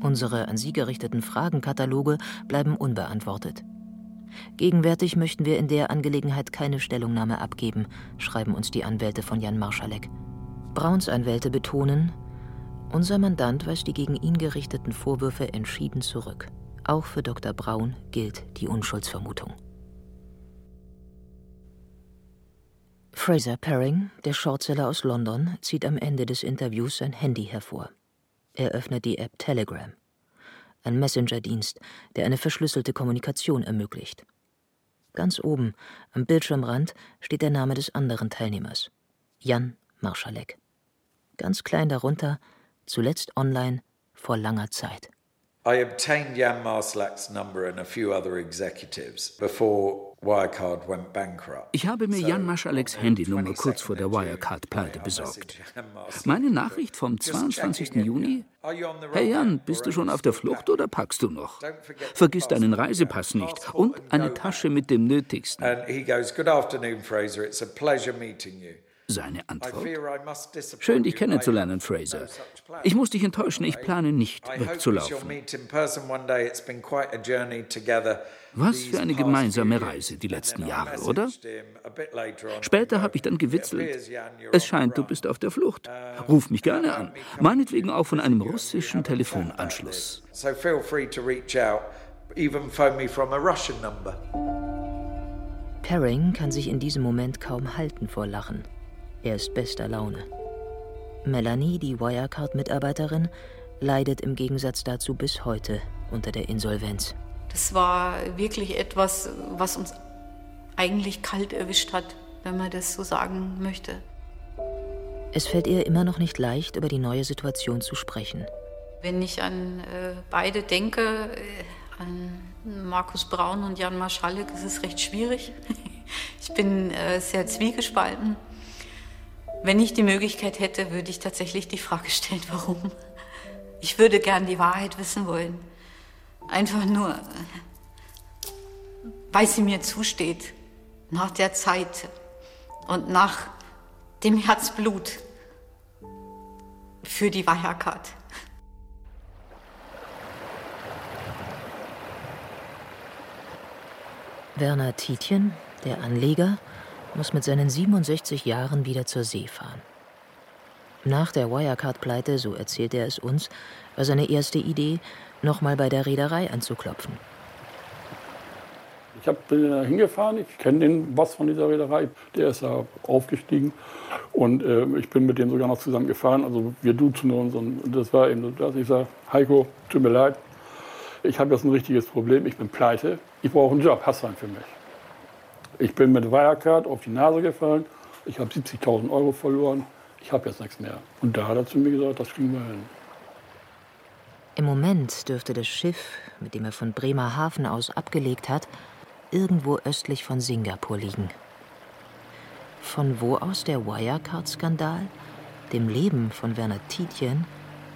Unsere an Sie gerichteten Fragenkataloge bleiben unbeantwortet. Gegenwärtig möchten wir in der Angelegenheit keine Stellungnahme abgeben, schreiben uns die Anwälte von Jan Marschalek. Brauns Anwälte betonen, unser Mandant weist die gegen ihn gerichteten Vorwürfe entschieden zurück. Auch für Dr. Braun gilt die Unschuldsvermutung. Fraser Perring, der Shortseller aus London, zieht am Ende des Interviews sein Handy hervor. Er öffnet die App Telegram, ein Messenger-Dienst, der eine verschlüsselte Kommunikation ermöglicht. Ganz oben, am Bildschirmrand, steht der Name des anderen Teilnehmers, Jan Marschalek. Ganz klein darunter zuletzt online vor langer Zeit. I obtained Jan Marslak's number and a few other executives before ich habe mir Jan Maschaleks Handynummer kurz vor der Wirecard-Pleite besorgt. Meine Nachricht vom 22. Juni? Hey Jan, bist du schon auf der Flucht oder packst du noch? Vergiss deinen Reisepass nicht und eine Tasche mit dem Nötigsten. Seine Antwort? Schön, dich kennenzulernen, Fraser. Ich muss dich enttäuschen, ich plane nicht wegzulaufen. Was für eine gemeinsame Reise die letzten Jahre, oder? Später habe ich dann gewitzelt. Es scheint, du bist auf der Flucht. Ruf mich gerne an. Meinetwegen auch von einem russischen Telefonanschluss. Paring kann sich in diesem Moment kaum halten vor Lachen. Er ist bester Laune. Melanie, die Wirecard-Mitarbeiterin, leidet im Gegensatz dazu bis heute unter der Insolvenz. Das war wirklich etwas, was uns eigentlich kalt erwischt hat, wenn man das so sagen möchte. Es fällt ihr immer noch nicht leicht, über die neue Situation zu sprechen. Wenn ich an äh, beide denke, äh, an Markus Braun und Jan Marschalek, ist es recht schwierig. [laughs] ich bin äh, sehr zwiegespalten. Wenn ich die Möglichkeit hätte, würde ich tatsächlich die Frage stellen, warum. Ich würde gern die Wahrheit wissen wollen. Einfach nur, weil sie mir zusteht, nach der Zeit und nach dem Herzblut für die Wirecard. Werner Tietjen, der Anleger, muss mit seinen 67 Jahren wieder zur See fahren. Nach der Wirecard-Pleite, so erzählt er es uns, war seine erste Idee, nochmal bei der Reederei anzuklopfen. Ich bin da hingefahren, ich kenne den Boss von dieser Reederei, der ist da aufgestiegen und äh, ich bin mit dem sogar noch zusammen gefahren. Also wir duzen uns und das war eben so, dass ich sage, Heiko, tut mir leid, ich habe jetzt ein richtiges Problem, ich bin pleite, ich brauche einen Job, hast du einen für mich? Ich bin mit Wirecard auf die Nase gefallen, ich habe 70.000 Euro verloren, ich habe jetzt nichts mehr. Und da hat er zu mir gesagt, das kriegen wir hin. Im Moment dürfte das Schiff, mit dem er von Bremerhaven aus abgelegt hat, irgendwo östlich von Singapur liegen. Von wo aus der Wirecard-Skandal dem Leben von Werner Tietjen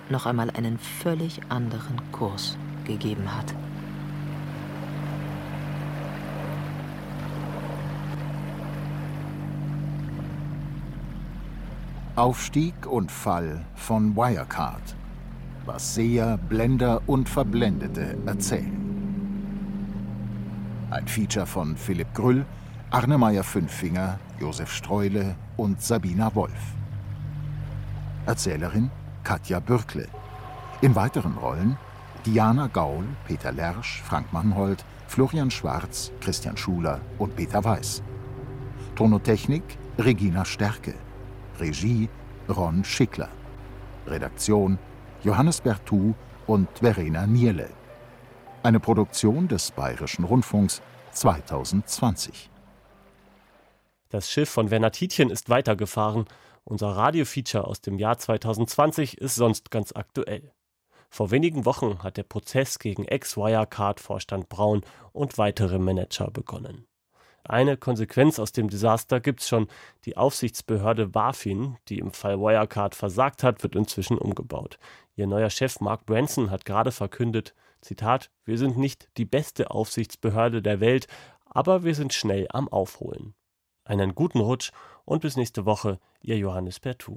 noch einmal einen völlig anderen Kurs gegeben hat. Aufstieg und Fall von Wirecard was Seher, Blender und Verblendete erzählen. Ein Feature von Philipp Grüll, Arne Meyer-Fünffinger, Josef Streule und Sabina Wolf. Erzählerin Katja Bürkle. In weiteren Rollen Diana Gaul, Peter Lersch, Frank Mannhold, Florian Schwarz, Christian Schuler und Peter Weiß. Tonotechnik Regina Stärke. Regie Ron Schickler. Redaktion Johannes Bertou und Verena Nierle. Eine Produktion des Bayerischen Rundfunks 2020. Das Schiff von Werner Tietjen ist weitergefahren. Unser Radiofeature aus dem Jahr 2020 ist sonst ganz aktuell. Vor wenigen Wochen hat der Prozess gegen Ex-Wirecard-Vorstand Braun und weitere Manager begonnen. Eine Konsequenz aus dem Desaster gibt's schon. Die Aufsichtsbehörde BaFin, die im Fall Wirecard versagt hat, wird inzwischen umgebaut. Ihr neuer Chef Mark Branson hat gerade verkündet, Zitat, wir sind nicht die beste Aufsichtsbehörde der Welt, aber wir sind schnell am Aufholen. Einen guten Rutsch und bis nächste Woche, Ihr Johannes Pertu.